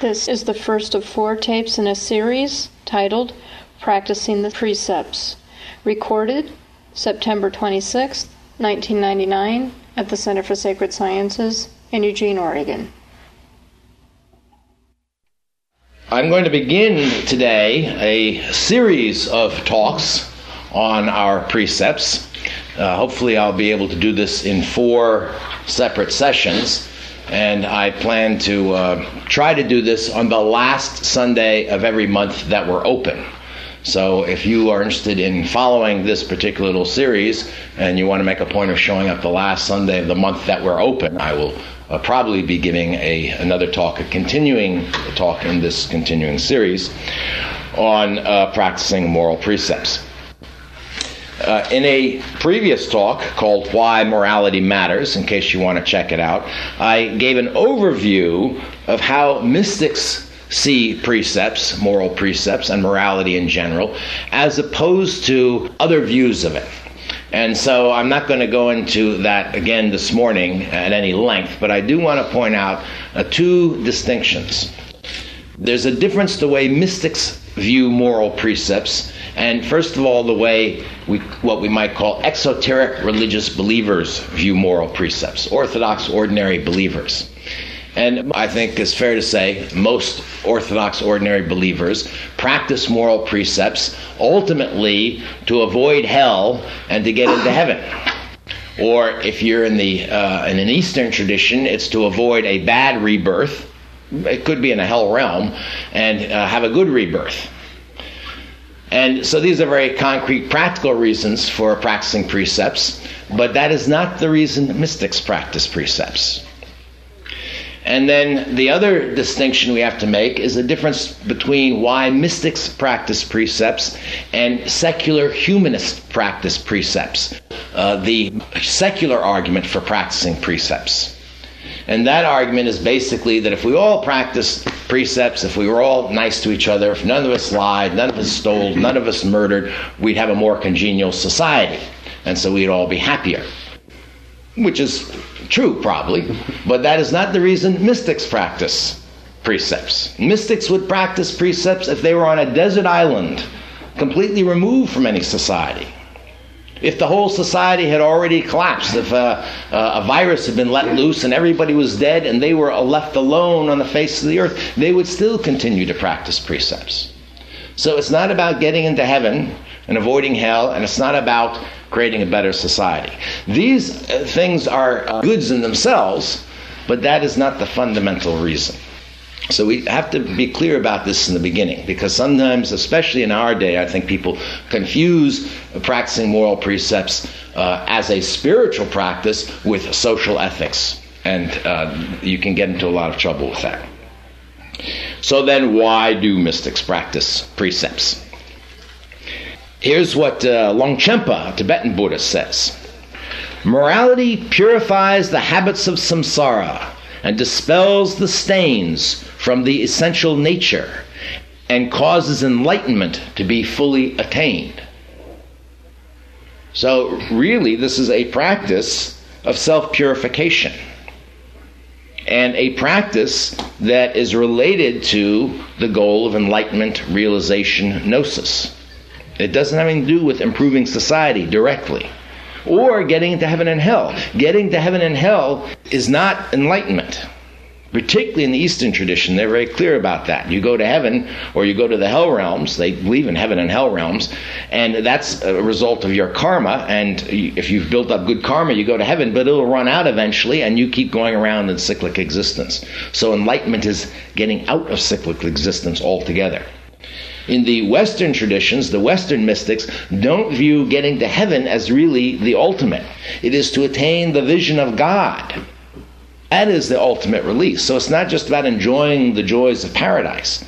This is the first of four tapes in a series titled Practicing the Precepts, recorded September 26, 1999, at the Center for Sacred Sciences in Eugene, Oregon. I'm going to begin today a series of talks on our precepts. Uh, hopefully, I'll be able to do this in four separate sessions, and I plan to uh, try to do this on the last Sunday of every month that we're open. So, if you are interested in following this particular little series and you want to make a point of showing up the last Sunday of the month that we're open, I will uh, probably be giving a another talk, a continuing talk in this continuing series on uh, practicing moral precepts. Uh, in a previous talk called Why Morality Matters, in case you want to check it out, I gave an overview of how mystics see precepts, moral precepts, and morality in general, as opposed to other views of it. And so I'm not going to go into that again this morning at any length, but I do want to point out uh, two distinctions. There's a difference the way mystics view moral precepts, and first of all, the way we, what we might call exoteric religious believers view moral precepts, Orthodox ordinary believers. And I think it's fair to say most Orthodox ordinary believers practice moral precepts ultimately to avoid hell and to get into heaven. Or if you're in the uh, in an Eastern tradition, it's to avoid a bad rebirth. It could be in a hell realm, and uh, have a good rebirth. And so these are very concrete, practical reasons for practicing precepts, but that is not the reason mystics practice precepts. And then the other distinction we have to make is the difference between why mystics practice precepts and secular humanists practice precepts. Uh, the secular argument for practicing precepts. And that argument is basically that if we all practiced precepts, if we were all nice to each other, if none of us lied, none of us stole, none of us murdered, we'd have a more congenial society. And so we'd all be happier. Which is true, probably, but that is not the reason mystics practice precepts. Mystics would practice precepts if they were on a desert island, completely removed from any society. If the whole society had already collapsed, if a, a, virus had been let loose and everybody was dead and they were left alone on the face of the earth, they would still continue to practice precepts. So it's not about getting into heaven and avoiding hell, and it's not about creating a better society. These uh, things are uh, goods in themselves, but that is not the fundamental reason. So we have to be clear about this in the beginning because sometimes, especially in our day, I think people confuse practicing moral precepts uh, as a spiritual practice with social ethics. And uh, you can get into a lot of trouble with that. So then, why do mystics practice precepts? Here's what uh, Longchenpa, a Tibetan Buddhist, says Morality purifies the habits of samsara and dispels the stains from the essential nature and causes enlightenment to be fully attained. So, really, this is a practice of self purification and a practice that is related to the goal of enlightenment, realization, gnosis. It doesn't have anything to do with improving society directly or getting into heaven and hell. Getting to heaven and hell is not enlightenment. Particularly in the Eastern tradition, they're very clear about that. You go to heaven or you go to the hell realms, they believe in heaven and hell realms, and that's a result of your karma. And if you've built up good karma, you go to heaven, but it'll run out eventually, and you keep going around in cyclic existence. So enlightenment is getting out of cyclic existence altogether in the Western traditions, the Western mystics don't view getting to heaven as really the ultimate. It is to attain the vision of God. That is the ultimate release. So it's not just about enjoying the joys of paradise.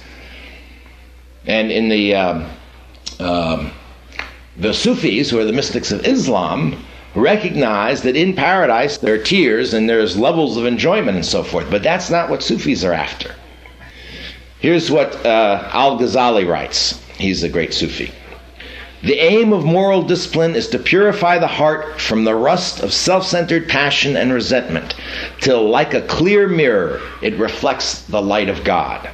And in the um, um, the Sufis, who are the mystics of Islam, recognize that in paradise there are tiers and there's levels of enjoyment and so forth. But that's not what Sufis are after. Here's what uh, Al Ghazali writes. He's a great Sufi. The aim of moral discipline is to purify the heart from the rust of self centered passion and resentment, till, like a clear mirror, it reflects the light of God.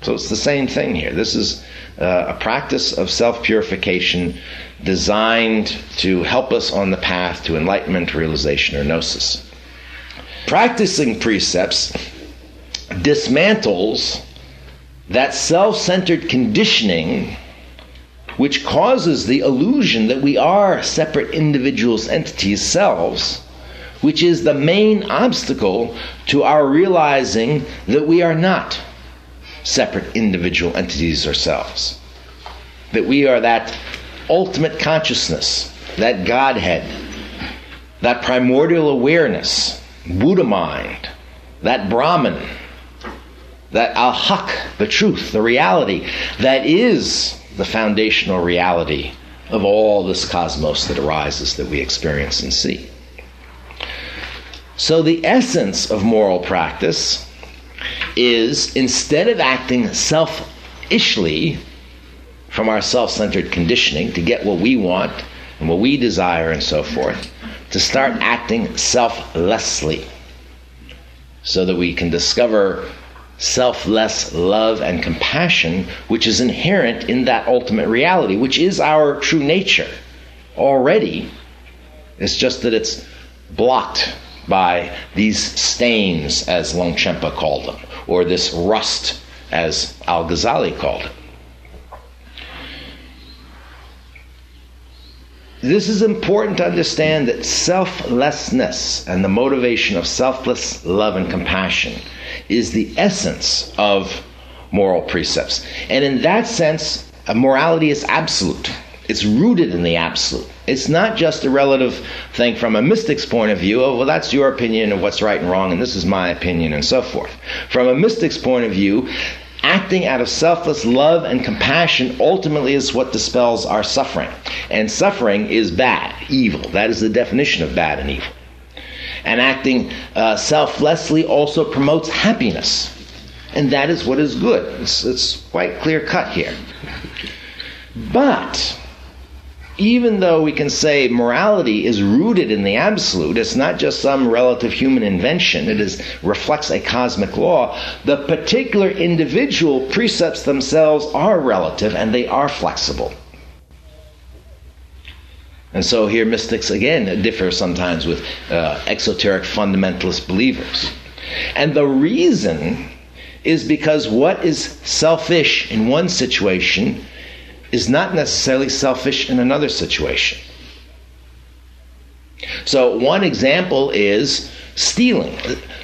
So it's the same thing here. This is uh, a practice of self purification designed to help us on the path to enlightenment, realization, or gnosis. Practicing precepts dismantles that self centered conditioning which causes the illusion that we are separate individuals, entities, selves, which is the main obstacle to our realizing that we are not separate individual entities or selves. That we are that ultimate consciousness, that Godhead, that primordial awareness, Buddha mind, that Brahman, that Al Haq, the truth, the reality, that is the foundational reality of all this cosmos that arises that we experience and see. So, the essence of moral practice is instead of acting selfishly from our self centered conditioning to get what we want and what we desire and so forth, to start acting selflessly so that we can discover selfless love and compassion, which is inherent in that ultimate reality, which is our true nature already. It's just that it's blocked by these stains, as Longchenpa called them, or this rust, as Al Ghazali called it. This is important to understand that selflessness and the motivation of selfless love and compassion is the essence of moral precepts. And in that sense, morality is absolute. It's rooted in the absolute. It's not just a relative thing from a mystic's point of view of, well, that's your opinion of what's right and wrong, and this is my opinion, and so forth. From a mystic's point of view, acting out of selfless love and compassion ultimately is what dispels our suffering. And suffering is bad, evil. That is the definition of bad and evil. And acting uh, selflessly also promotes happiness. And that is what is good. It's, it's quite clear cut here. But even though we can say morality is rooted in the absolute, it's not just some relative human invention, it is, reflects a cosmic law, the particular individual precepts themselves are relative and they are flexible. And so here mystics again differ sometimes with uh, exoteric fundamentalist believers. And the reason is because what is selfish in one situation is not necessarily selfish in another situation. So, one example is stealing.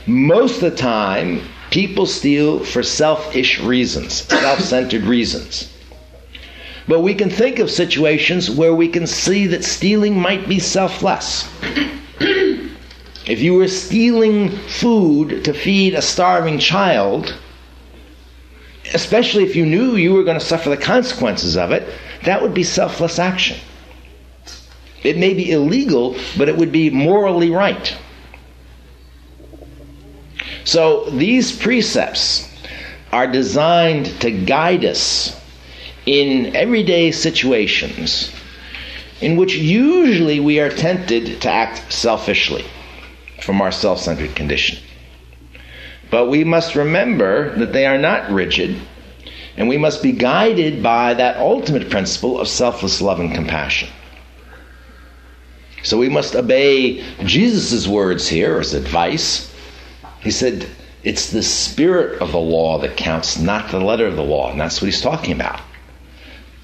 Most of the time, people steal for selfish reasons, self centered reasons. But we can think of situations where we can see that stealing might be selfless. if you were stealing food to feed a starving child, especially if you knew you were going to suffer the consequences of it, that would be selfless action. It may be illegal, but it would be morally right. So these precepts are designed to guide us in everyday situations in which usually we are tempted to act selfishly from our self centered condition. But we must remember that they are not rigid, and we must be guided by that ultimate principle of selfless love and compassion. So we must obey Jesus' words here as advice. He said, It's the spirit of the law that counts, not the letter of the law. And that's what he's talking about.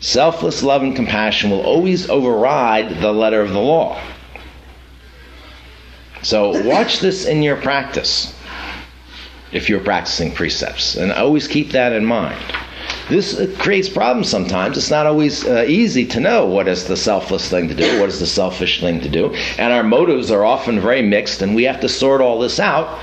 Selfless love and compassion will always override the letter of the law. So watch this in your practice if you're practicing precepts. And always keep that in mind. This uh, creates problems sometimes. It's not always uh, easy to know what is the selfless thing to do, what is the selfish thing to do. And our motives are often very mixed, and we have to sort all this out.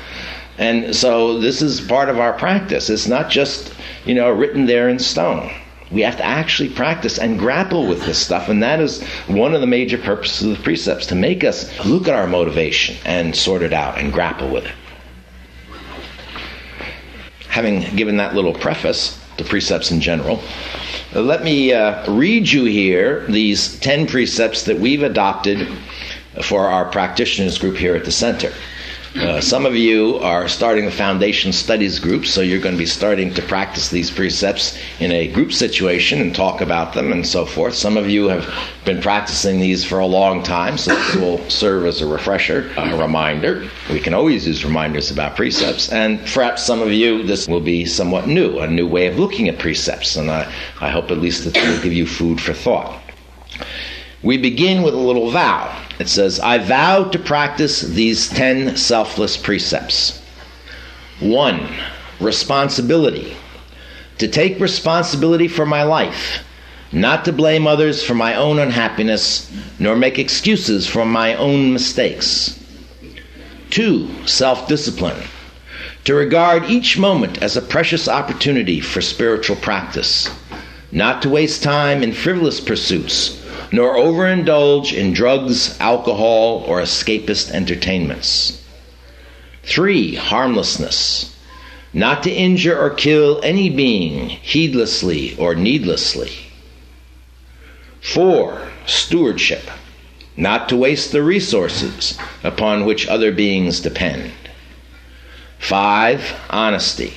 And so this is part of our practice. It's not just, you know, written there in stone. We have to actually practice and grapple with this stuff, and that is one of the major purposes of the precepts to make us look at our motivation and sort it out and grapple with it having given that little preface to precepts in general, uh, let me uh, read you here these 10 precepts that we've adopted for our practitioners group here at the center. Uh, some of you are starting the foundation studies group, so you're going to be starting to practice these precepts in a group situation and talk about them and so forth. Some of you have been practicing these for a long time, so this will serve as a refresher, a reminder. We can always use reminders about precepts, and perhaps some of you, this will be somewhat new, a new way of looking at precepts, and I, I hope at least that will give you food for thought. We begin with a little vow. It says, I vow to practice these 10 selfless precepts. One, responsibility. To take responsibility for my life, not to blame others for my own unhappiness, nor make excuses for my own mistakes. Two, self discipline. To regard each moment as a precious opportunity for spiritual practice, not to waste time in frivolous pursuits nor overindulge in drugs, alcohol, or escapist entertainments. Three, harmlessness. Not to injure or kill any being heedlessly or needlessly. Four, stewardship. Not to waste the resources upon which other beings depend. Five, honesty.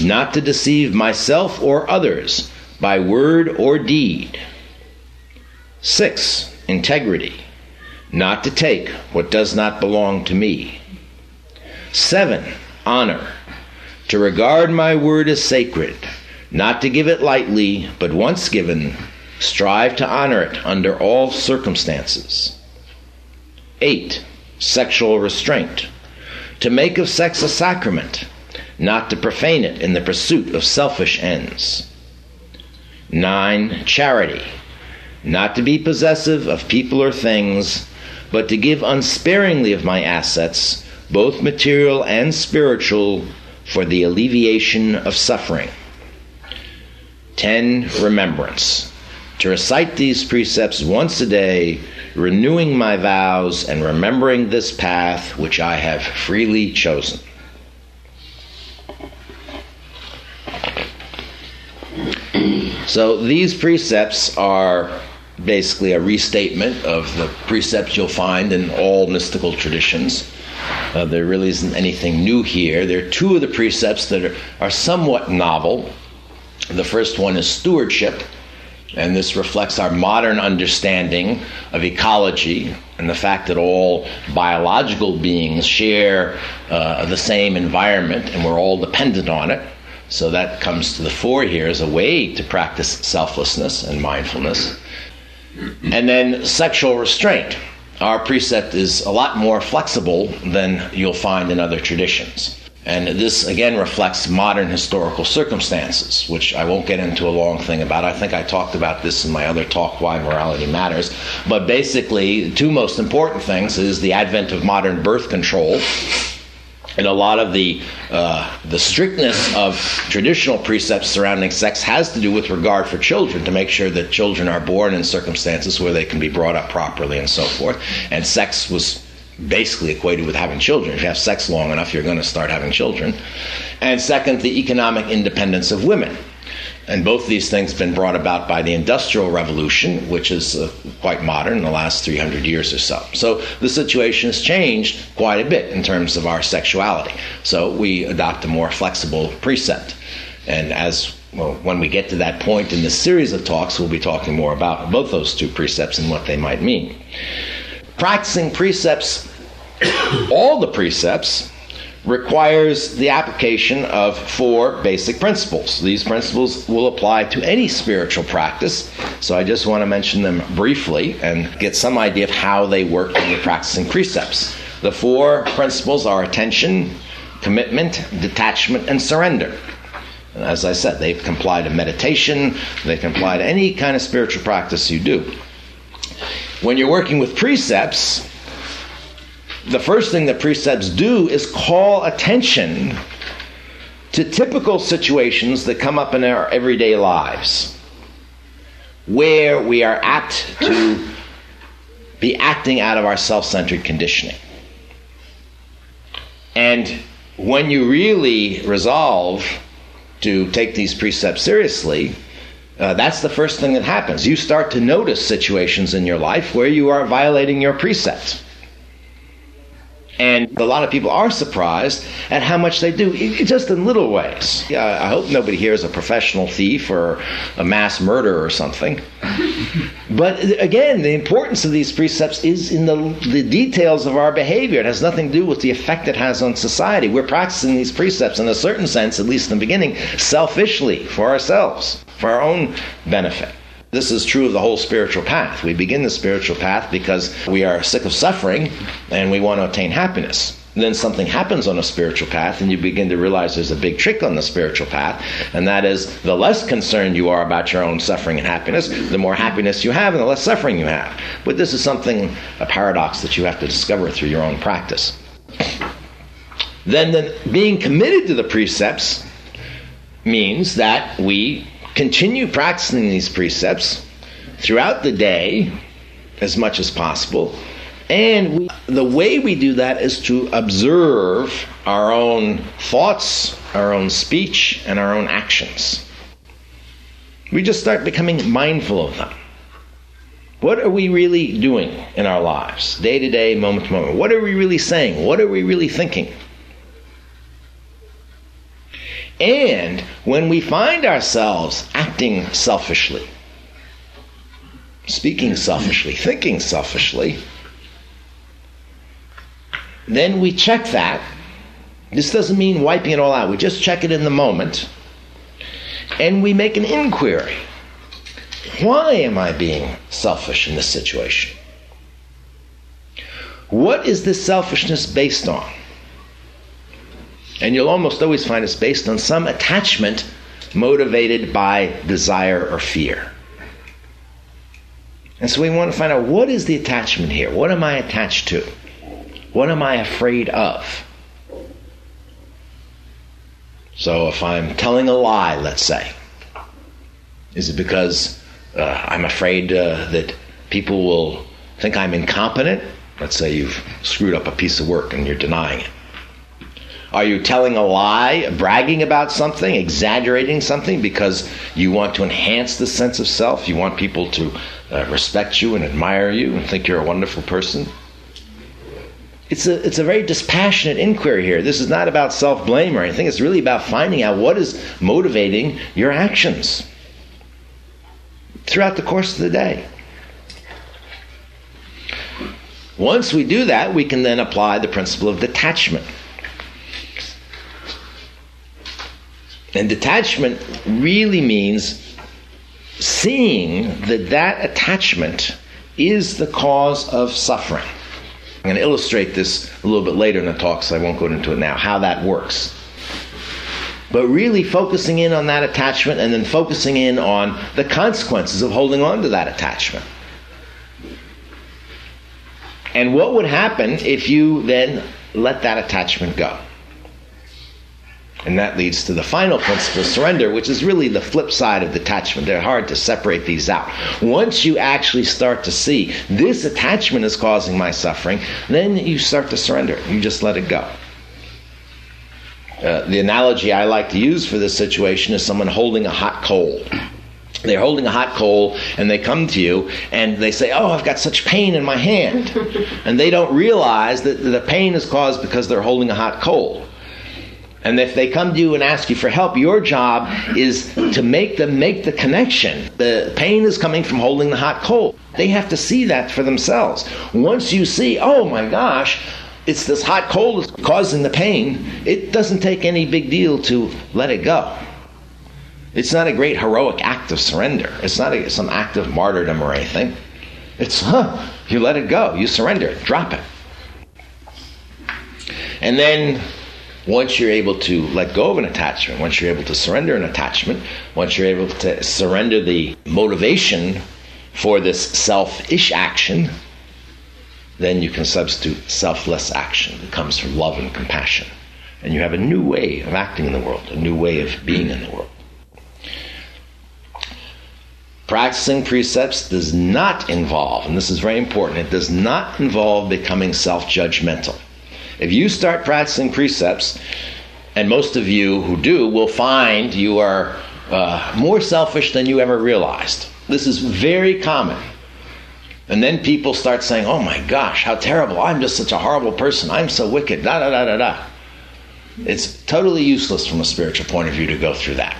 Not to deceive myself or others by word or deed. Six, integrity. Not to take what does not belong to me. Seven, honor. To regard my word as sacred, not to give it lightly, but once given, strive to honor it under all circumstances. Eight, sexual restraint. To make of sex a sacrament, not to profane it in the pursuit of selfish ends. Nine, charity not to be possessive of people or things, but to give unsparingly of my assets, both material and spiritual, for the alleviation of suffering. 10. Remembrance. To recite these precepts once a day, renewing my vows and remembering this path which I have freely chosen. So these precepts are basically a restatement of the precepts you'll find in all mystical traditions. Uh, there really isn't anything new here. There are two of the precepts that are, are somewhat novel. The first one is stewardship, and this reflects our modern understanding of ecology and the fact that all biological beings share uh, the same environment and we're all dependent on it. So that comes to the fore here as a way to practice selflessness and mindfulness. And then sexual restraint. Our precept is a lot more flexible than you'll find in other traditions. And this again reflects modern historical circumstances, which I won't get into a long thing about. I think I talked about this in my other talk, Why Morality Matters. But basically, two most important things is the advent of modern birth control and a lot of the uh, the strictness of traditional precepts surrounding sex has to do with regard for children to make sure that children are born in circumstances where they can be brought up properly and so forth. And sex was basically equated with having children. If you have sex long enough, you're going to start having children. And second, the economic independence of women. And both of these things have been brought about by the Industrial Revolution, which is uh, quite modern in the last 300 years or so. So the situation has changed quite a bit in terms of our sexuality. So we adopt a more flexible precept. And as well, when we get to that point in this series of talks, we'll be talking more about both those two precepts and what they might mean. Practicing precepts, all the precepts, requires the application of four basic principles. These principles will apply to any spiritual practice, so I just want to mention them briefly and get some idea of how they work when you're practicing precepts. The four principles are attention, commitment, detachment, and surrender. And as I said, they comply to meditation, they comply to any kind of spiritual practice you do. When you're working with precepts, the first thing that precepts do is call attention to typical situations that come up in our everyday lives where we are apt to be acting out of our self centered conditioning. And when you really resolve to take these precepts seriously, uh, that's the first thing that happens. You start to notice situations in your life where you are violating your precepts. And a lot of people are surprised at how much they do, just in little ways. Yeah, I hope nobody here is a professional thief or a mass murderer or something. but uh, again, the importance of these precepts is in the, the details of our behavior. It has nothing to do with the effect it has on society. We're practicing these precepts in a certain sense, at least in the beginning, selfishly for ourselves, for our own benefit. This is true of the whole spiritual path. We begin the spiritual path because we are sick of suffering and we want to attain happiness. And then something happens on a spiritual path, and you begin to realize there's a big trick on the spiritual path, and that is the less concerned you are about your own suffering and happiness, the more happiness you have and the less suffering you have. But this is something, a paradox that you have to discover through your own practice. Then, the, being committed to the precepts means that we continue practicing these precepts throughout the day as much as possible. And we, the way we do that is to observe our own thoughts, our own speech, and our own actions. We just start becoming mindful of them. What are we really doing in our lives, day to day, moment to moment? What are we really saying? What are we really thinking? And when we find ourselves acting selfishly, speaking selfishly, thinking selfishly, then we check that. This doesn't mean wiping it all out. We just check it in the moment. And we make an inquiry. Why am I being selfish in this situation? What is this selfishness based on? And you'll almost always find it's based on some attachment motivated by desire or fear. And so we want to find out what is the attachment here? What am I attached to? What am I afraid of? So if I'm telling a lie, let's say, is it because uh, I'm afraid uh, that people will think I'm incompetent? Let's say you've screwed up a piece of work and you're denying it. Are you telling a lie, bragging about something, exaggerating something because you want to enhance the sense of self? You want people to uh, respect you and admire you and think you're a wonderful person? It's a, it's a very dispassionate inquiry here. This is not about self blame or anything. It's really about finding out what is motivating your actions throughout the course of the day. Once we do that, we can then apply the principle of detachment. And detachment really means seeing that that attachment is the cause of suffering. I'm going to illustrate this a little bit later in the talk, so I won't go into it now, how that works. But really focusing in on that attachment and then focusing in on the consequences of holding on to that attachment. And what would happen if you then let that attachment go? And that leads to the final principle, surrender, which is really the flip side of detachment. They're hard to separate these out. Once you actually start to see this attachment is causing my suffering, then you start to surrender. You just let it go. Uh, the analogy I like to use for this situation is someone holding a hot coal. They're holding a hot coal and they come to you and they say, Oh, I've got such pain in my hand. and they don't realize that the pain is caused because they're holding a hot coal. And if they come to you and ask you for help, your job is to make them make the connection. The pain is coming from holding the hot coal. They have to see that for themselves. Once you see, oh my gosh, it's this hot coal that's causing the pain, it doesn't take any big deal to let it go. It's not a great heroic act of surrender. It's not a, some act of martyrdom or anything. It's, huh, you let it go. You surrender it. Drop it. And then once you're able to let go of an attachment, once you're able to surrender an attachment, once you're able to surrender the motivation for this selfish action, then you can substitute selfless action that comes from love and compassion. And you have a new way of acting in the world, a new way of being in the world. Practicing precepts does not involve, and this is very important, it does not involve becoming self judgmental. If you start practicing precepts, and most of you who do will find you are uh, more selfish than you ever realized. This is very common. And then people start saying, oh my gosh, how terrible. I'm just such a horrible person. I'm so wicked. Da da da da da. It's totally useless from a spiritual point of view to go through that.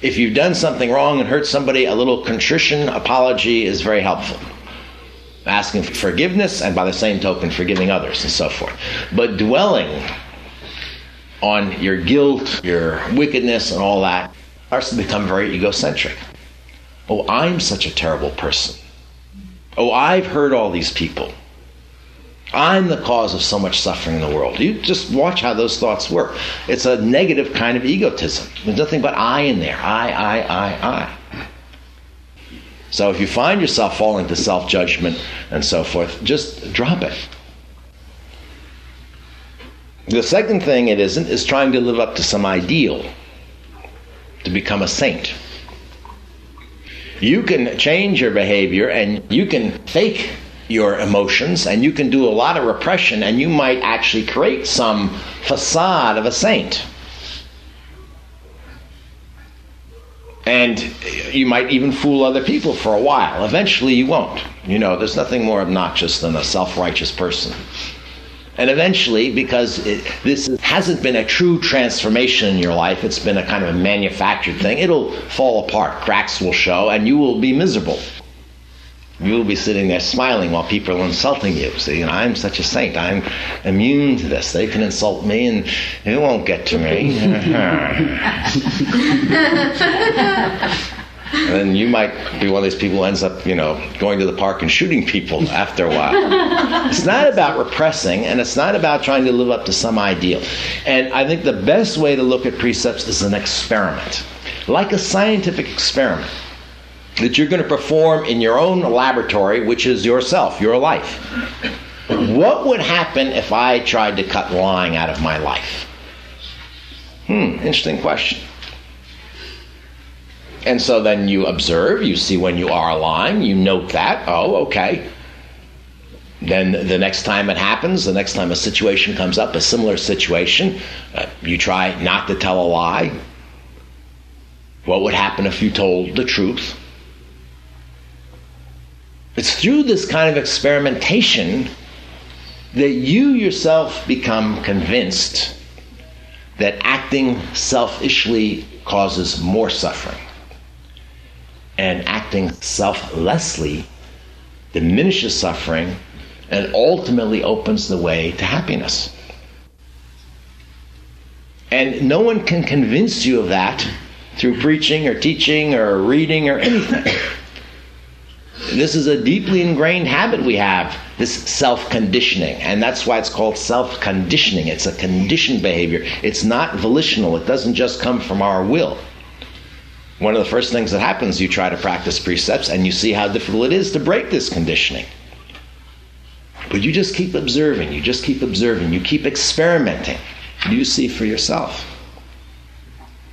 If you've done something wrong and hurt somebody, a little contrition, apology is very helpful. Asking for forgiveness and by the same token forgiving others and so forth. But dwelling on your guilt, your wickedness, and all that starts to become very egocentric. Oh, I'm such a terrible person. Oh, I've hurt all these people. I'm the cause of so much suffering in the world. You just watch how those thoughts work. It's a negative kind of egotism. There's nothing but I in there. I, I, I, I. So if you find yourself falling to self judgment and so forth, just drop it. The second thing it isn't is trying to live up to some ideal, to become a saint. You can change your behavior and you can fake your emotions and you can do a lot of repression and you might actually create some facade of a saint. And you might even fool other people for a while. Eventually, you won't. You know, there's nothing more obnoxious than a self righteous person. And eventually, because it, this hasn't been a true transformation in your life, it's been a kind of a manufactured thing, it'll fall apart. Cracks will show, and you will be miserable. You will be sitting there smiling while people are insulting you. See, you know, I'm such a saint. I'm immune to this. They can insult me and it won't get to me. and then you might be one of these people who ends up, you know, going to the park and shooting people after a while. it's not about repressing and it's not about trying to live up to some ideal. And I think the best way to look at precepts is an experiment, like a scientific experiment that you're going to perform in your own laboratory, which is yourself, your life. What would happen if I tried to cut lying out of my life? Hmm, interesting question. And so then you observe, you see when you are lying, you note that, oh, okay. Then the next time it happens, the next time a situation comes up, a similar situation, uh, you try not to tell a lie. What would happen if you told the truth? It's through this kind of experimentation that you yourself become convinced that acting selfishly causes more suffering and acting selflessly diminishes suffering and ultimately opens the way to happiness. And no one can convince you of that through preaching or teaching or reading or anything. This is a deeply ingrained habit we have, this self conditioning. And that's why it's called self conditioning. It's a conditioned behavior. It's not volitional, it doesn't just come from our will. One of the first things that happens, you try to practice precepts and you see how difficult it is to break this conditioning. But you just keep observing, you just keep observing, you keep experimenting. You see for yourself.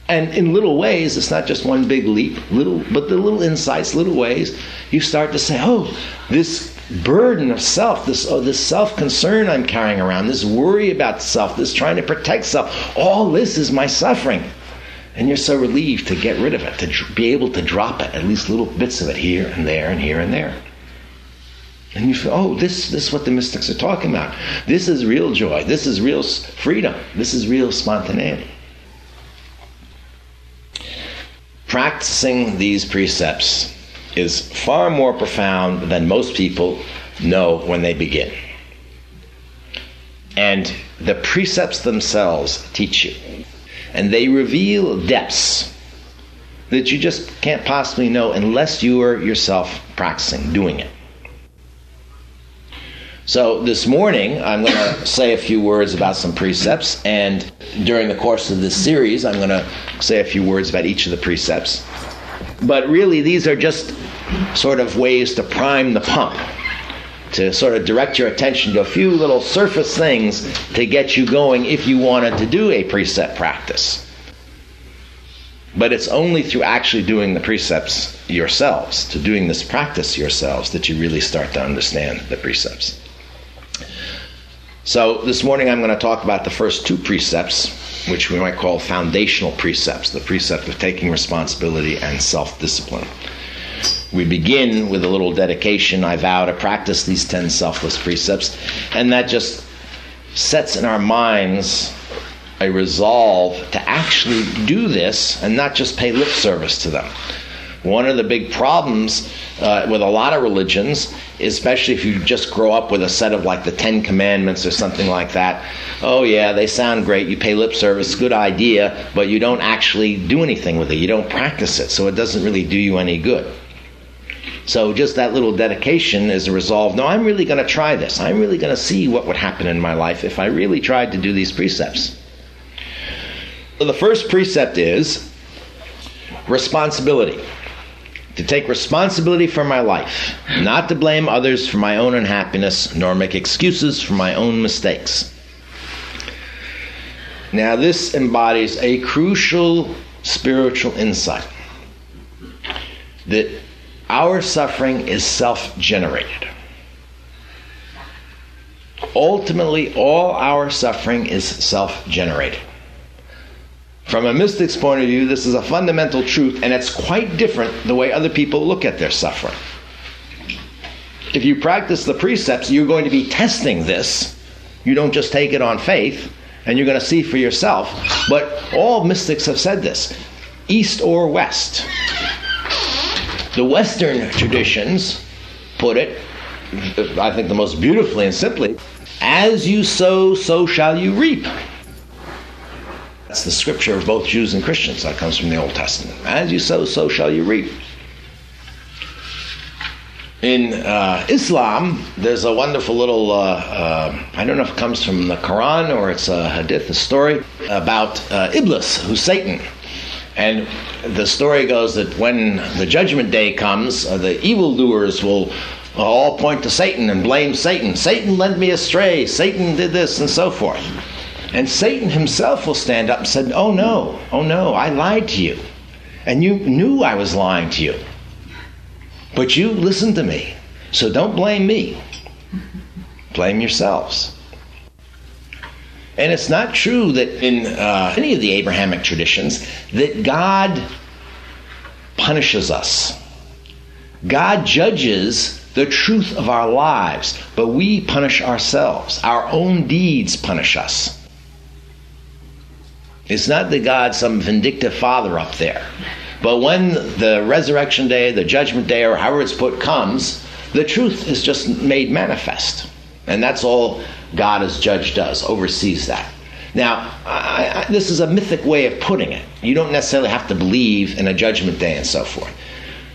And in little ways, it's not just one big leap, little, but the little insights, little ways, you start to say, oh, this burden of self, this, oh, this self concern I'm carrying around, this worry about self, this trying to protect self, all this is my suffering. And you're so relieved to get rid of it, to be able to drop it, at least little bits of it here and there and here and there. And you feel, oh, this, this is what the mystics are talking about. This is real joy. This is real freedom. This is real spontaneity. Practicing these precepts is far more profound than most people know when they begin. And the precepts themselves teach you. And they reveal depths that you just can't possibly know unless you are yourself practicing, doing it. So this morning, I'm going to say a few words about some precepts, and during the course of this series, I'm going to say a few words about each of the precepts. But really, these are just sort of ways to prime the pump, to sort of direct your attention to a few little surface things to get you going if you wanted to do a precept practice. But it's only through actually doing the precepts yourselves, to doing this practice yourselves, that you really start to understand the precepts. So this morning I'm going to talk about the first two precepts, which we might call foundational precepts, the precept of taking responsibility and self discipline. we begin with a little dedication. I vow to practice these 10 selfless precepts. And that just sets in our minds a resolve to actually do this and not just pay lip service to them. One of the big problems uh, with a lot of religions, especially if you just grow up with a set of like the Ten Commandments or something like that, oh yeah, they sound great, you pay lip service, good idea, but you don't actually do anything with it. You don't practice it, so it doesn't really do you any good. So just that little dedication is a resolve. No, I'm really going to try this. I'm really going to see what would happen in my life if I really tried to do these precepts. So the first precept is responsibility. To take responsibility for my life, not to blame others for my own unhappiness, nor make excuses for my own mistakes. Now, this embodies a crucial spiritual insight that our suffering is self generated. Ultimately, all our suffering is self generated. From a mystic's point of view, this is a fundamental truth, and it's quite different the way other people look at their suffering. If you practice the precepts, you're going to be testing this. You don't just take it on faith, and you're going to see for yourself. But all mystics have said this east or west. The Western traditions put it, I think, the most beautifully and simply as you sow, so shall you reap. That's the scripture of both Jews and Christians. That comes from the Old Testament. As you sow, so shall you reap. In uh, Islam, there's a wonderful little, uh, uh, I don't know if it comes from the Quran or it's a hadith, a story about uh, Iblis, who's Satan. And the story goes that when the judgment day comes, uh, the evildoers will uh, all point to Satan and blame Satan. Satan led me astray. Satan did this and so forth. And Satan himself will stand up and say, Oh no, oh no, I lied to you. And you knew I was lying to you. But you listened to me. So don't blame me. Blame yourselves. And it's not true that in uh, any of the Abrahamic traditions that God punishes us. God judges the truth of our lives, but we punish ourselves. Our own deeds punish us. It's not that God's some vindictive father up there. But when the resurrection day, the judgment day, or however it's put, comes, the truth is just made manifest. And that's all God as judge does, oversees that. Now, I, I, this is a mythic way of putting it. You don't necessarily have to believe in a judgment day and so forth.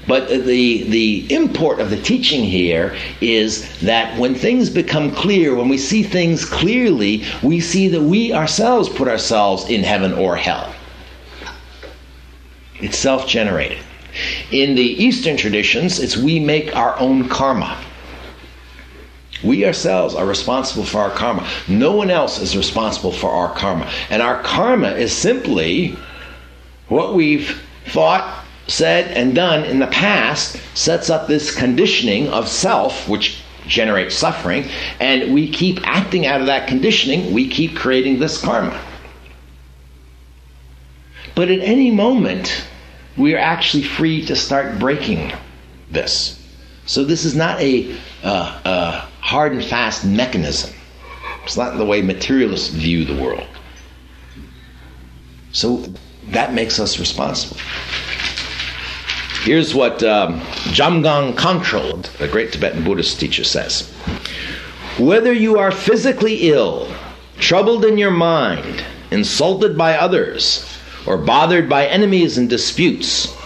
But the, the import of the teaching here is that when things become clear, when we see things clearly, we see that we ourselves put ourselves in heaven or hell. It's self generated. In the Eastern traditions, it's we make our own karma. We ourselves are responsible for our karma. No one else is responsible for our karma. And our karma is simply what we've thought, said, and done in the past sets up this conditioning of self, which generates suffering, and we keep acting out of that conditioning, we keep creating this karma. But at any moment, we are actually free to start breaking this. So this is not a, uh, a hard and fast mechanism. It's not the way materialists view the world. So that makes us responsible. Here's what um, Kongtrul, the great Tibetan Buddhist teacher, says Whether you are physically ill, troubled in your mind, insulted by others, or bothered by enemies and disputes,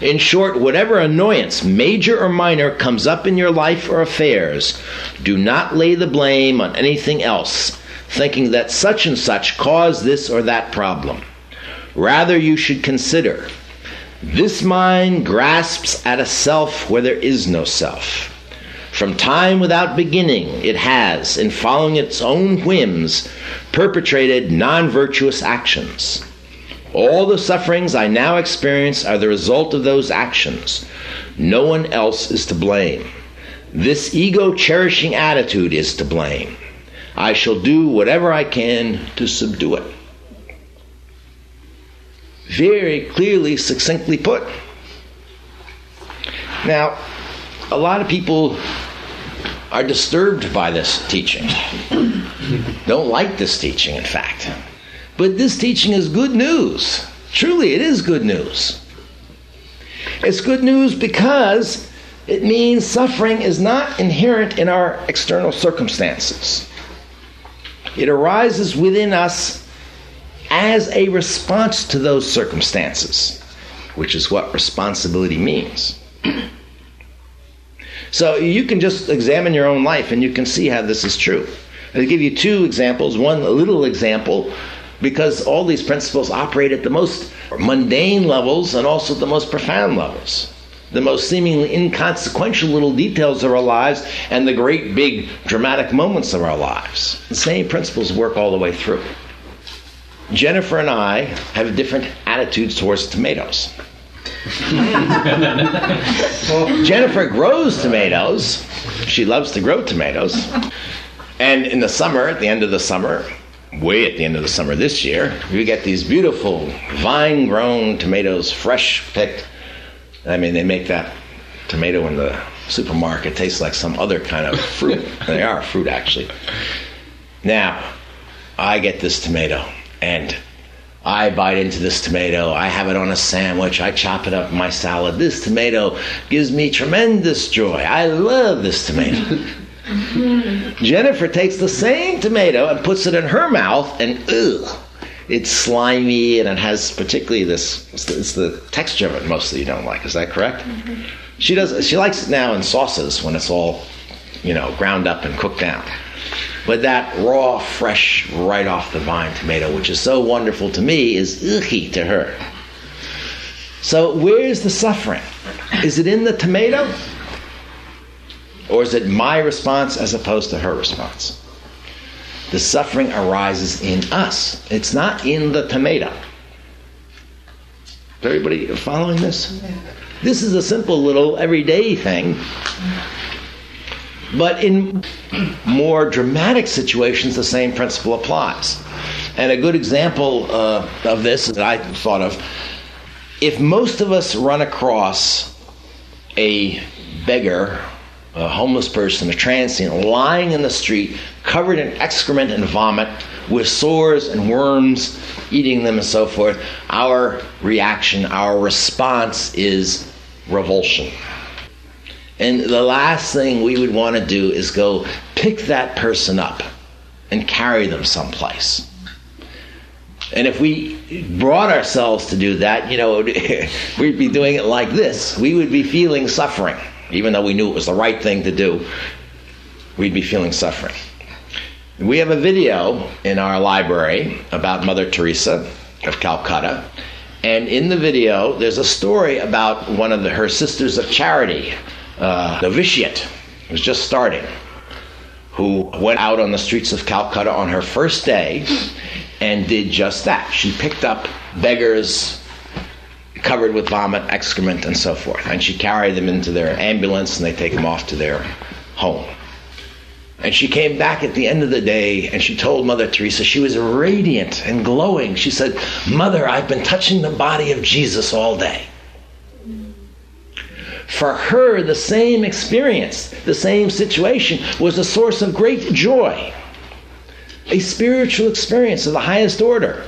in short, whatever annoyance, major or minor, comes up in your life or affairs, do not lay the blame on anything else, thinking that such and such caused this or that problem. Rather, you should consider this mind grasps at a self where there is no self. From time without beginning, it has, in following its own whims, perpetrated non virtuous actions. All the sufferings I now experience are the result of those actions. No one else is to blame. This ego cherishing attitude is to blame. I shall do whatever I can to subdue it. Very clearly, succinctly put. Now, a lot of people are disturbed by this teaching. Don't like this teaching, in fact. But this teaching is good news. Truly, it is good news. It's good news because it means suffering is not inherent in our external circumstances. It arises within us as a response to those circumstances, which is what responsibility means. so you can just examine your own life and you can see how this is true. I'll give you two examples. One little example, because all these principles operate at the most mundane levels and also the most profound levels the most seemingly inconsequential little details of our lives and the great big dramatic moments of our lives. The same principles work all the way through. Jennifer and I have different attitudes towards tomatoes. Jennifer grows tomatoes. She loves to grow tomatoes. And in the summer, at the end of the summer, way at the end of the summer this year, we get these beautiful vine grown tomatoes, fresh picked I mean, they make that tomato in the supermarket taste like some other kind of fruit. they are fruit, actually. Now, I get this tomato and I bite into this tomato. I have it on a sandwich. I chop it up in my salad. This tomato gives me tremendous joy. I love this tomato. Jennifer takes the same tomato and puts it in her mouth, and ugh, it's slimy and it has particularly this it's the texture of it mostly you don't like is that correct mm-hmm. she does she likes it now in sauces when it's all you know ground up and cooked down but that raw fresh right off the vine tomato which is so wonderful to me is icky to her so where's the suffering is it in the tomato or is it my response as opposed to her response the suffering arises in us. It's not in the tomato. Is everybody following this? This is a simple little everyday thing. But in more dramatic situations, the same principle applies. And a good example uh, of this that I thought of if most of us run across a beggar a homeless person, a transient, lying in the street, covered in excrement and vomit, with sores and worms eating them and so forth, our reaction, our response is revulsion. And the last thing we would want to do is go pick that person up and carry them someplace. And if we brought ourselves to do that, you know, we'd be doing it like this. We would be feeling suffering even though we knew it was the right thing to do, we'd be feeling suffering. We have a video in our library about Mother Teresa of Calcutta. And in the video, there's a story about one of the, her sisters of charity, uh, novitiate, was just starting, who went out on the streets of Calcutta on her first day and did just that. She picked up beggars, covered with vomit, excrement, and so forth. And she carried them into their ambulance and they take them off to their home. And she came back at the end of the day and she told Mother Teresa, she was radiant and glowing. She said, Mother, I've been touching the body of Jesus all day. For her, the same experience, the same situation was a source of great joy, a spiritual experience of the highest order.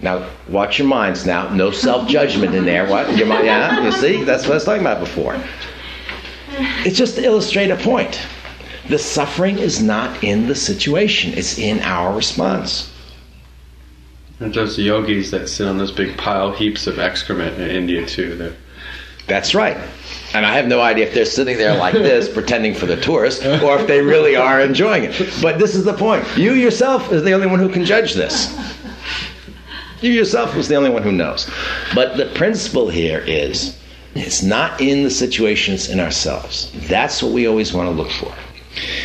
Now, watch your minds now. No self judgment in there. What? Your mind, yeah? You see? That's what I was talking about before. It's just to illustrate a point. The suffering is not in the situation, it's in our response. And those yogis that sit on those big pile heaps of excrement in India, too. They're... That's right. And I have no idea if they're sitting there like this, pretending for the tourists, or if they really are enjoying it. But this is the point. You yourself is the only one who can judge this. You yourself was the only one who knows. But the principle here is it's not in the situations in ourselves. That's what we always want to look for.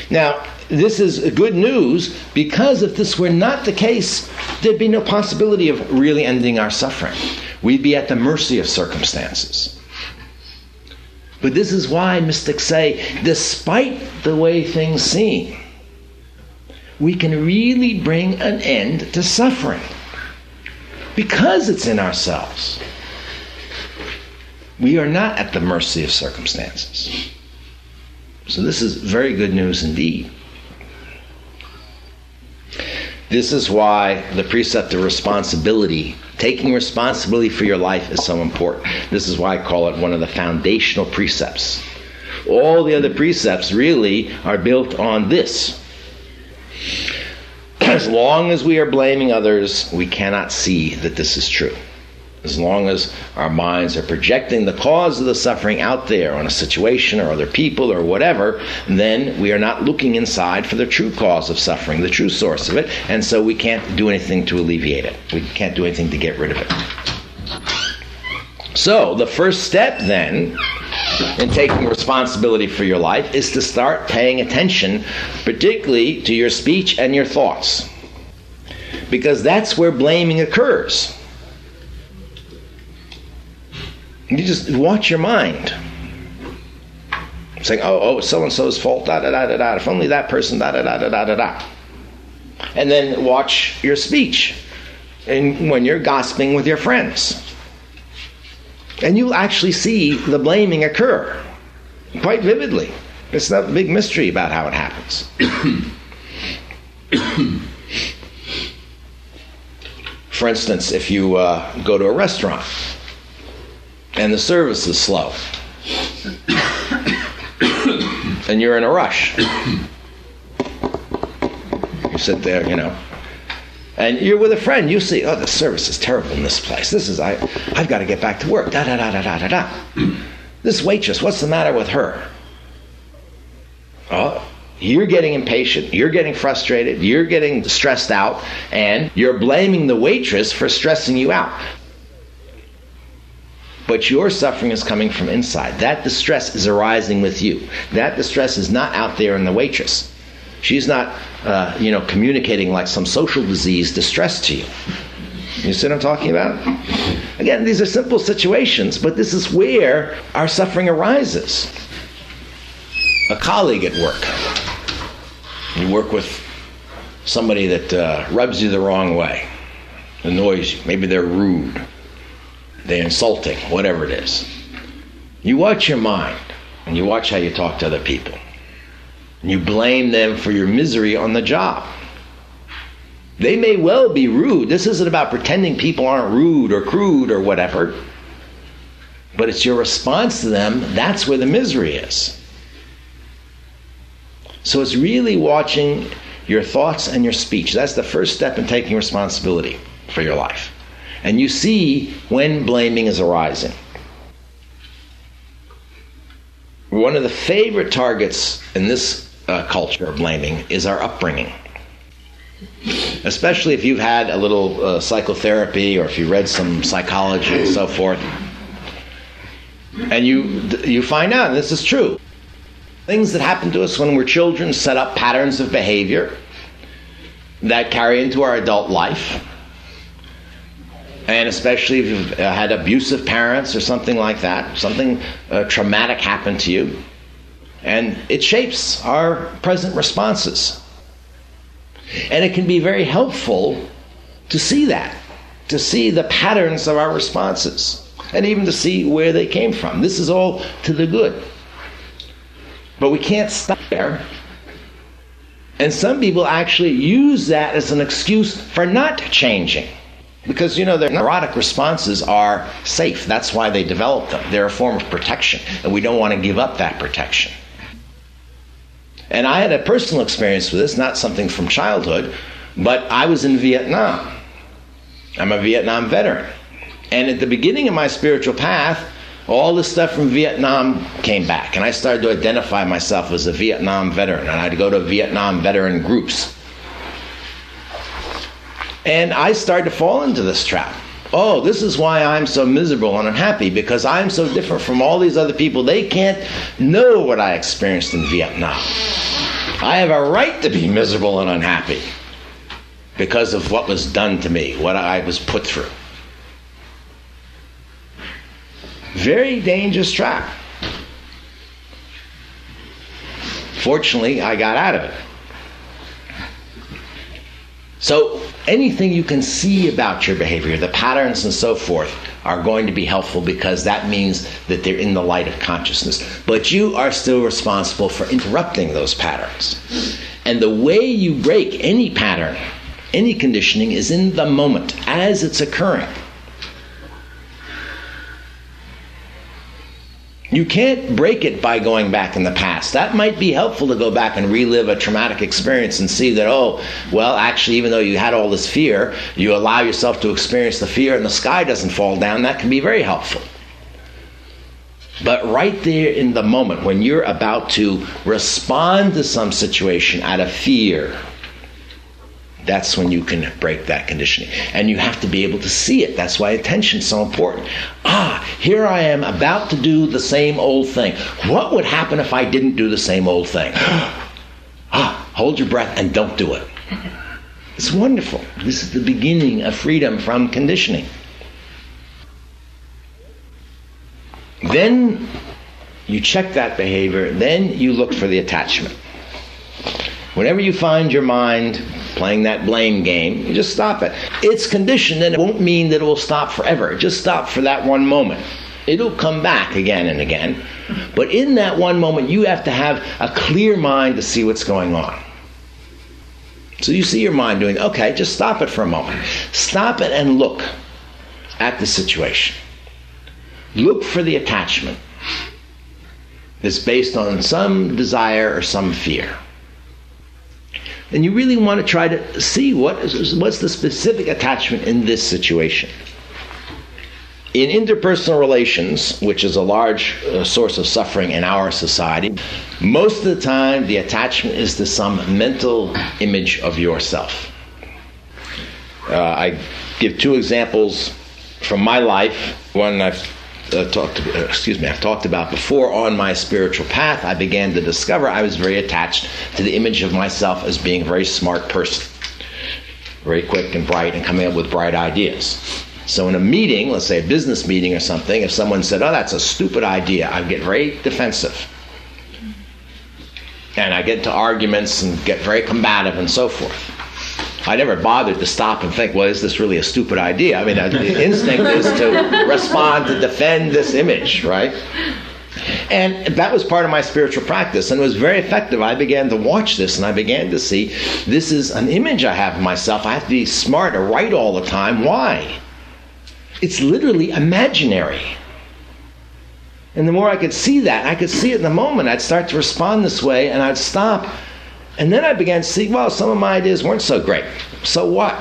Now, this is good news because if this were not the case, there'd be no possibility of really ending our suffering. We'd be at the mercy of circumstances. But this is why mystics say, despite the way things seem, we can really bring an end to suffering because it's in ourselves. We are not at the mercy of circumstances. So, this is very good news indeed. This is why the precept of responsibility, taking responsibility for your life, is so important. This is why I call it one of the foundational precepts. All the other precepts really are built on this. As long as we are blaming others, we cannot see that this is true as long as our minds are projecting the cause of the suffering out there on a situation or other people or whatever, then we are not looking inside for the true cause of suffering, the true source of it, and so we can't do anything to alleviate it. We can't do anything to get rid of it. So, the first step then in taking responsibility for your life is to start paying attention, particularly to your speech and your thoughts. Because that's where blaming occurs. You just watch your mind. Saying, oh, oh, so and so's fault, da da da da da. If only that person, da da da da da da da. And then watch your speech and when you're gossiping with your friends. And you'll actually see the blaming occur quite vividly. It's not a big mystery about how it happens. For instance, if you uh, go to a restaurant and the service is slow. and you're in a rush. You sit there, you know, and you're with a friend. You see, oh, the service is terrible in this place. This is I, I've got to get back to work. Da da da da da da da. This waitress, what's the matter with her? Oh, you're getting impatient, you're getting frustrated, you're getting stressed out, and you're blaming the waitress for stressing you out but your suffering is coming from inside. That distress is arising with you. That distress is not out there in the waitress. She's not, uh, you know, communicating like some social disease distress to you. You see what I'm talking about? Again, these are simple situations, but this is where our suffering arises. A colleague at work. You work with somebody that uh, rubs you the wrong way, annoys you. Maybe they're rude they're insulting, whatever it is. You watch your mind and you watch how you talk to other people. And you blame them for your misery on the job. They may well be rude. This isn't about pretending people aren't rude or crude or whatever. But it's your response to them, that's where the misery is. So it's really watching your thoughts and your speech. That's the first step in taking responsibility for your life and you see when blaming is arising. One of the favorite targets in this uh, culture of blaming is our upbringing. Especially if you've had a little uh, psychotherapy or if you read some psychology and so forth. And you, you find out, and this is true, things that happen to us when we're children set up patterns of behavior that carry into our adult life and especially if you've uh, had abusive parents or something like that, something uh, traumatic happened to you, and it shapes our present responses. And it can be very helpful to see that, to see the patterns of our responses, and even to see where they came from. This is all to the good. But we can't stop there. And some people actually use that as an excuse for not changing. Because, you know, their neurotic responses are safe. That's why they develop them. They're a form of protection, and we don't want to give up that protection. And I had a personal experience with this, not something from childhood, but I was in Vietnam. I'm a Vietnam veteran. And at the beginning of my spiritual path, all the stuff from Vietnam came back. And I started to identify myself as a Vietnam veteran. And I'd go to Vietnam veteran groups. And I started to fall into this trap. Oh, this is why I'm so miserable and unhappy because I'm so different from all these other people. They can't know what I experienced in Vietnam. I have a right to be miserable and unhappy because of what was done to me, what I was put through. Very dangerous trap. Fortunately, I got out of it. So anything you can see about your behavior, the patterns and so forth, are going to be helpful because that means that they're in the light of consciousness. But you are still responsible for interrupting those patterns. And the way you break any pattern, any conditioning, is in the moment as it's occurring. You can't break it by going back in the past. That might be helpful to go back and relive a traumatic experience and see that, oh, well, actually, even though you had all this fear, you allow yourself to experience the fear and the sky doesn't fall down. That can be very helpful. But right there in the moment when you're about to respond to some situation out of fear, that's when you can break that conditioning. And you have to be able to see it. That's why attention is so important. Ah, here I am about to do the same old thing. What would happen if I didn't do the same old thing? ah, hold your breath and don't do it. It's wonderful. This is the beginning of freedom from conditioning. Then you check that behavior, then you look for the attachment. Whenever you find your mind playing that blame game, you just stop it. It's conditioned and it won't mean that it will stop forever. Just stop for that one moment. It'll come back again and again. But in that one moment, you have to have a clear mind to see what's going on. So you see your mind doing, okay, just stop it for a moment. Stop it and look at the situation. Look for the attachment that's based on some desire or some fear then you really want to try to see what is, what's the specific attachment in this situation. In interpersonal relations, which is a large uh, source of suffering in our society, most of the time the attachment is to some mental image of yourself. Uh, I give two examples from my life. One I've uh, talked, uh, excuse me, I've talked about before on my spiritual path, I began to discover I was very attached to the image of myself as being a very smart person, very quick and bright, and coming up with bright ideas. So in a meeting, let's say a business meeting or something, if someone said, "Oh, that's a stupid idea," I'd get very defensive. And I get into arguments and get very combative and so forth. I never bothered to stop and think, well, is this really a stupid idea? I mean, the instinct is to respond, to defend this image, right? And that was part of my spiritual practice, and it was very effective. I began to watch this, and I began to see this is an image I have of myself. I have to be smart or right all the time. Why? It's literally imaginary. And the more I could see that, I could see it in the moment, I'd start to respond this way, and I'd stop and then I began to see, well, some of my ideas weren't so great. So what?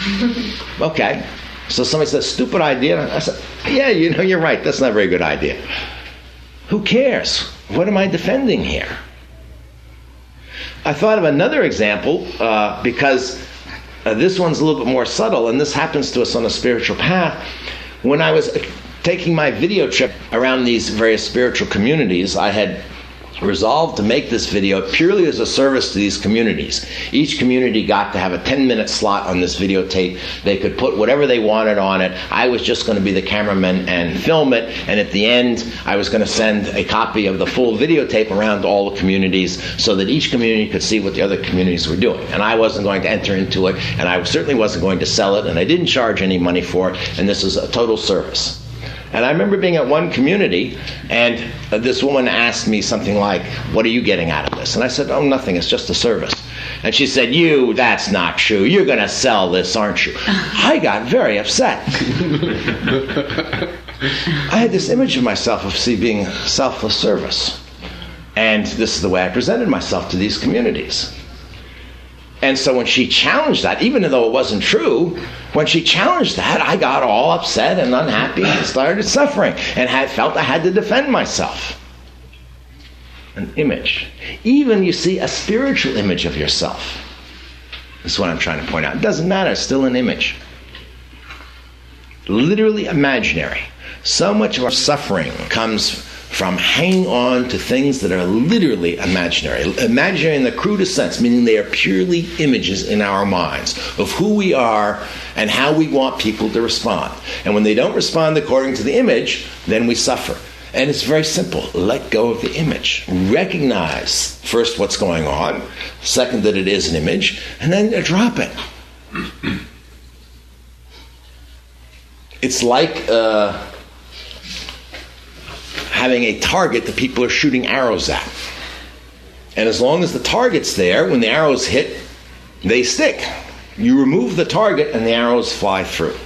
okay. So somebody says, stupid idea. I said, yeah, you know, you're right. That's not a very good idea. Who cares? What am I defending here? I thought of another example uh, because uh, this one's a little bit more subtle, and this happens to us on a spiritual path. When I was taking my video trip around these various spiritual communities, I had resolved to make this video purely as a service to these communities. Each community got to have a 10 minute slot on this videotape. They could put whatever they wanted on it. I was just going to be the cameraman and film it. And at the end, I was going to send a copy of the full videotape around to all the communities so that each community could see what the other communities were doing. And I wasn't going to enter into it, and I certainly wasn't going to sell it, and I didn't charge any money for it, and this was a total service. And I remember being at one community, and uh, this woman asked me something like, What are you getting out of this? And I said, Oh, nothing, it's just a service. And she said, You, that's not true. You're going to sell this, aren't you? I got very upset. I had this image of myself of see, being selfless service. And this is the way I presented myself to these communities. And so when she challenged that, even though it wasn't true, when she challenged that, I got all upset and unhappy and started suffering and had felt I had to defend myself. An image. Even, you see, a spiritual image of yourself. This is what I'm trying to point out. It doesn't matter, it's still an image. Literally imaginary. So much of our suffering comes from hanging on to things that are literally imaginary. Imaginary in the crudest sense, meaning they are purely images in our minds of who we are and how we want people to respond. And when they don't respond according to the image, then we suffer. And it's very simple. Let go of the image. Recognize first what's going on, second that it is an image, and then drop it. It's like uh, having a target that people are shooting arrows at. And as long as the target's there, when the arrows hit, they stick. You remove the target and the arrows fly through.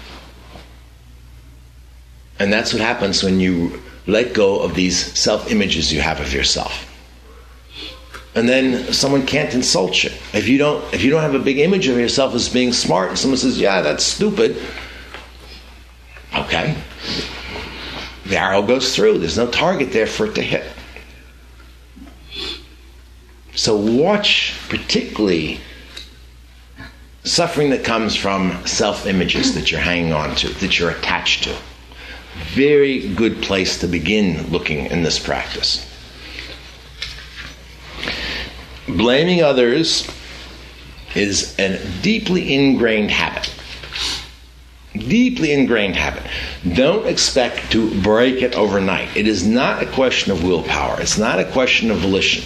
And that's what happens when you let go of these self images you have of yourself. And then someone can't insult you. If you don't if you don't have a big image of yourself as being smart, and someone says, Yeah, that's stupid. Okay. The arrow goes through. There's no target there for it to hit. So watch particularly suffering that comes from self images that you're hanging on to, that you're attached to. Very good place to begin looking in this practice. Blaming others is a deeply ingrained habit. Deeply ingrained habit. Don't expect to break it overnight. It is not a question of willpower. It's not a question of volition.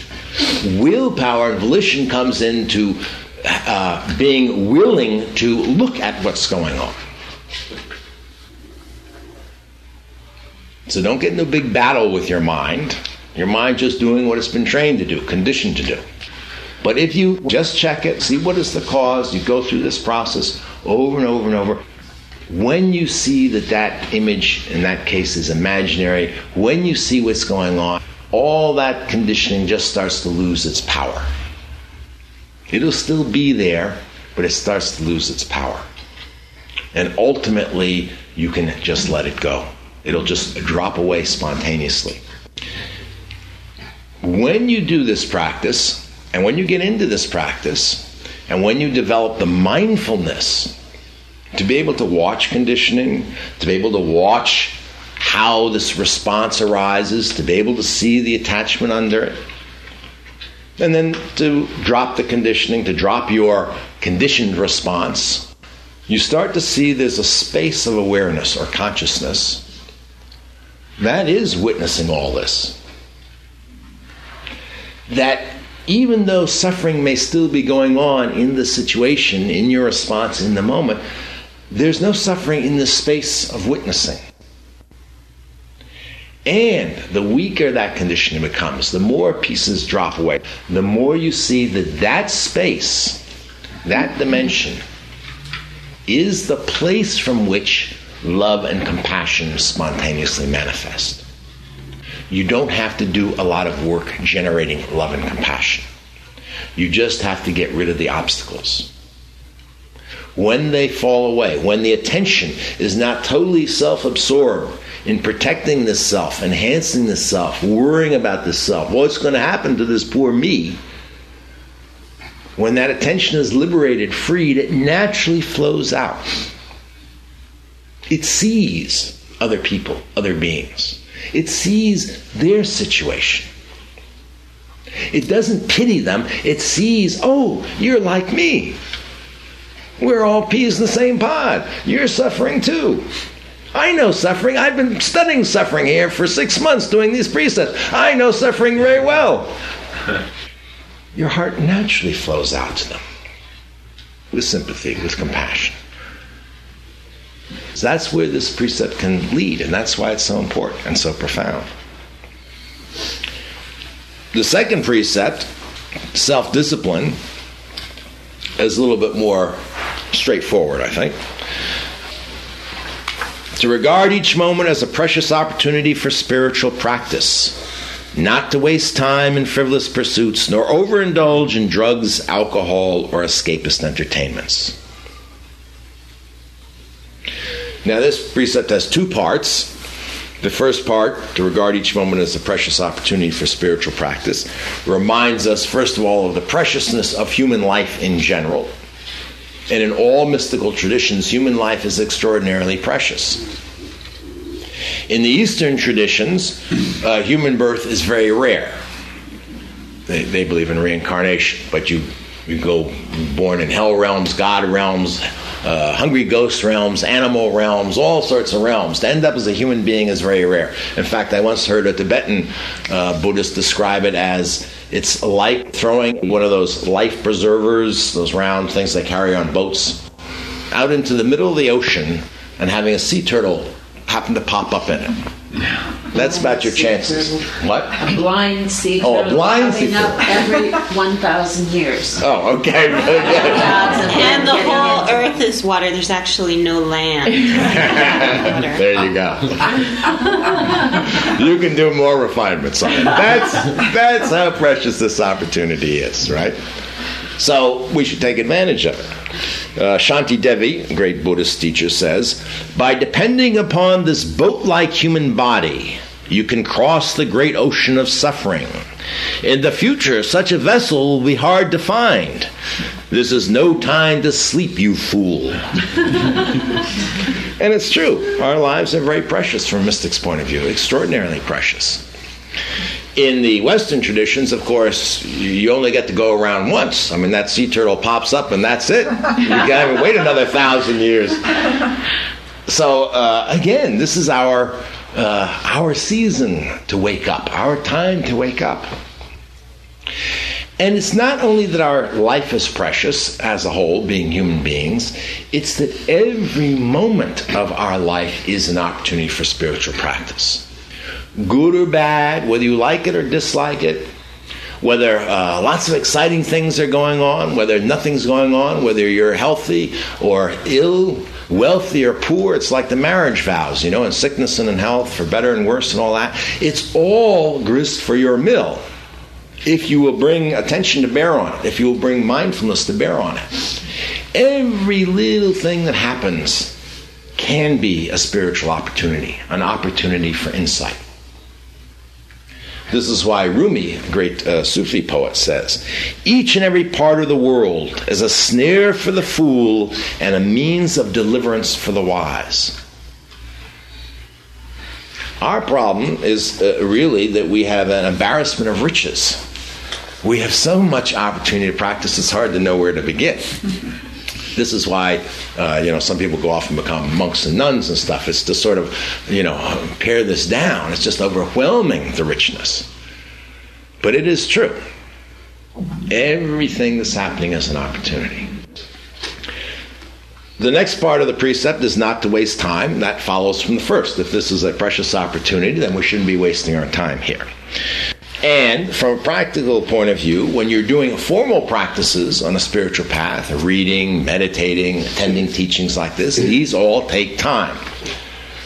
Willpower and volition comes into uh, being willing to look at what's going on. So don't get in a big battle with your mind. Your mind just doing what it's been trained to do, conditioned to do. But if you just check it, see what is the cause, you go through this process over and over and over. When you see that that image in that case is imaginary, when you see what's going on, all that conditioning just starts to lose its power. It'll still be there, but it starts to lose its power. And ultimately, you can just let it go. It'll just drop away spontaneously. When you do this practice, and when you get into this practice, and when you develop the mindfulness to be able to watch conditioning, to be able to watch how this response arises, to be able to see the attachment under it, and then to drop the conditioning, to drop your conditioned response, you start to see there's a space of awareness or consciousness. That is witnessing all this. That even though suffering may still be going on in the situation, in your response in the moment, there's no suffering in the space of witnessing. And the weaker that conditioning becomes, the more pieces drop away, the more you see that that space, that dimension, is the place from which love and compassion spontaneously manifest. You don't have to do a lot of work generating love and compassion. You just have to get rid of the obstacles. When they fall away, when the attention is not totally self absorbed in protecting the self, enhancing the self, worrying about the self, what's going to happen to this poor me? When that attention is liberated, freed, it naturally flows out. It sees other people, other beings. It sees their situation. It doesn't pity them. It sees, oh, you're like me. We're all peas in the same pod. You're suffering too. I know suffering. I've been studying suffering here for six months doing these precepts. I know suffering very well. Your heart naturally flows out to them with sympathy, with compassion. So that's where this precept can lead, and that's why it's so important and so profound. The second precept, self discipline, is a little bit more straightforward, I think. To regard each moment as a precious opportunity for spiritual practice, not to waste time in frivolous pursuits, nor overindulge in drugs, alcohol, or escapist entertainments. Now, this precept has two parts. The first part, to regard each moment as a precious opportunity for spiritual practice, reminds us, first of all, of the preciousness of human life in general. And in all mystical traditions, human life is extraordinarily precious. In the Eastern traditions, uh, human birth is very rare. They, they believe in reincarnation, but you, you go born in hell realms, God realms, uh, hungry ghost realms, animal realms, all sorts of realms. To end up as a human being is very rare. In fact, I once heard a Tibetan uh, Buddhist describe it as it's like throwing one of those life preservers, those round things they carry on boats, out into the middle of the ocean and having a sea turtle happen to pop up in it. That's about your chances. What? A blind sea Oh, a turtle blind coming sea up every 1,000 years. Oh, okay. Very good. And the whole earth is water. There's actually no land. there you go. you can do more refinements on it. That's that's how precious this opportunity is, right? So we should take advantage of it. Uh, Shantideva, a great Buddhist teacher, says, by depending upon this boat-like human body, you can cross the great ocean of suffering. In the future, such a vessel will be hard to find. This is no time to sleep, you fool. And it's true. Our lives are very precious from a mystic's point of view, extraordinarily precious. In the Western traditions, of course, you only get to go around once. I mean, that sea turtle pops up and that's it. You can't even wait another thousand years. So, uh, again, this is our, uh, our season to wake up, our time to wake up. And it's not only that our life is precious as a whole, being human beings, it's that every moment of our life is an opportunity for spiritual practice. Good or bad, whether you like it or dislike it, whether uh, lots of exciting things are going on, whether nothing's going on, whether you're healthy or ill, wealthy or poor, it's like the marriage vows, you know, in sickness and in health, for better and worse and all that. It's all grist for your mill if you will bring attention to bear on it, if you will bring mindfulness to bear on it. Every little thing that happens can be a spiritual opportunity, an opportunity for insight. This is why Rumi, great uh, Sufi poet, says Each and every part of the world is a snare for the fool and a means of deliverance for the wise. Our problem is uh, really that we have an embarrassment of riches. We have so much opportunity to practice, it's hard to know where to begin. This is why, uh, you know, some people go off and become monks and nuns and stuff. It's to sort of, you know, pare this down. It's just overwhelming the richness. But it is true. Everything that's happening is an opportunity. The next part of the precept is not to waste time. That follows from the first. If this is a precious opportunity, then we shouldn't be wasting our time here. And from a practical point of view, when you're doing formal practices on a spiritual path, reading, meditating, attending teachings like this, these all take time.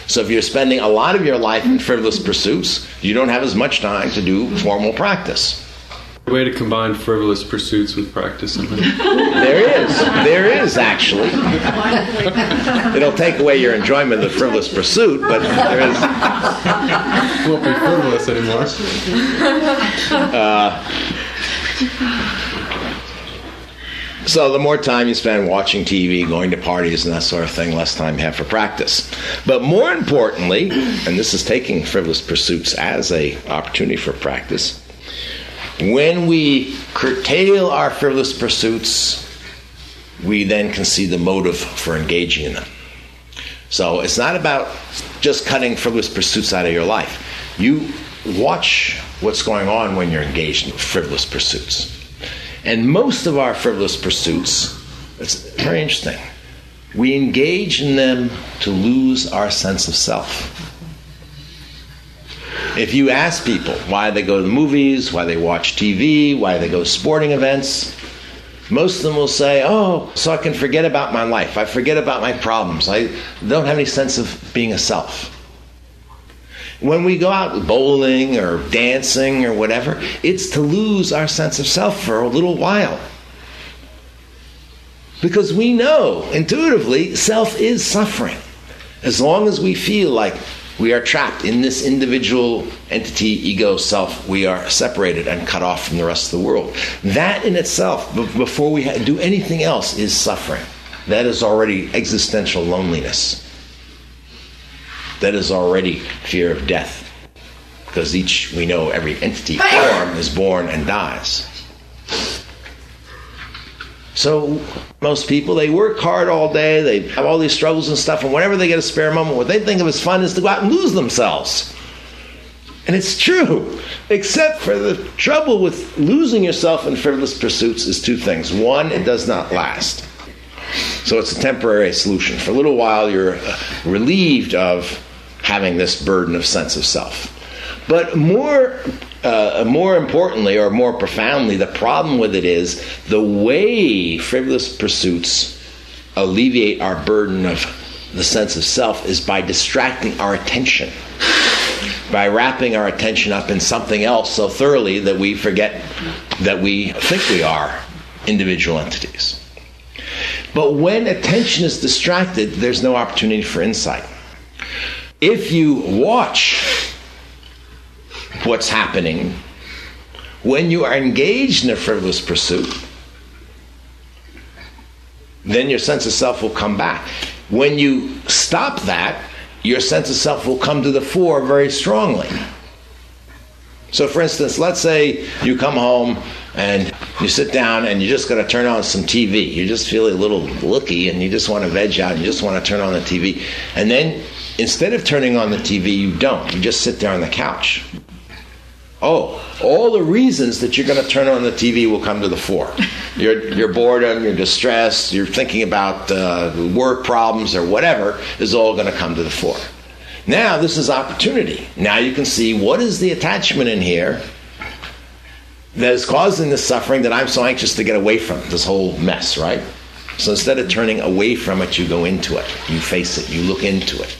So if you're spending a lot of your life in frivolous pursuits, you don't have as much time to do formal practice. Way to combine frivolous pursuits with practice. There is. There is actually. It'll take away your enjoyment of the frivolous pursuit, but there is. Won't be frivolous anymore. Uh, so the more time you spend watching TV, going to parties, and that sort of thing, less time you have for practice. But more importantly, and this is taking frivolous pursuits as a opportunity for practice, when we curtail our frivolous pursuits, we then can see the motive for engaging in them. So it's not about just cutting frivolous pursuits out of your life. You watch what's going on when you're engaged in frivolous pursuits. And most of our frivolous pursuits, it's very interesting. We engage in them to lose our sense of self. If you ask people why they go to the movies, why they watch TV, why they go to sporting events, most of them will say, Oh, so I can forget about my life. I forget about my problems. I don't have any sense of being a self. When we go out bowling or dancing or whatever, it's to lose our sense of self for a little while. Because we know intuitively self is suffering. As long as we feel like we are trapped in this individual entity, ego, self, we are separated and cut off from the rest of the world. That in itself, b- before we ha- do anything else, is suffering. That is already existential loneliness. That is already fear of death. Because each, we know, every entity form is born and dies. So most people they work hard all day, they have all these struggles and stuff, and whenever they get a spare moment, what they think of as fun is to go out and lose themselves. And it's true, except for the trouble with losing yourself in frivolous pursuits is two things. One, it does not last. So it's a temporary solution. For a little while, you're uh, relieved of having this burden of sense of self. But more, uh, more importantly, or more profoundly, the problem with it is the way frivolous pursuits alleviate our burden of the sense of self is by distracting our attention, by wrapping our attention up in something else so thoroughly that we forget that we think we are individual entities. But when attention is distracted, there's no opportunity for insight. If you watch what's happening when you are engaged in a frivolous pursuit, then your sense of self will come back. When you stop that, your sense of self will come to the fore very strongly. So, for instance, let's say you come home and you sit down and you're just going to turn on some TV. You just feel a little looky and you just want to veg out and you just want to turn on the TV. And then instead of turning on the TV, you don't. You just sit there on the couch. Oh, all the reasons that you're going to turn on the TV will come to the fore. Your, your boredom, your distress, you're thinking about uh, work problems or whatever is all going to come to the fore. Now, this is opportunity. Now you can see what is the attachment in here that is causing this suffering that I'm so anxious to get away from, this whole mess, right? So instead of turning away from it, you go into it. You face it. You look into it.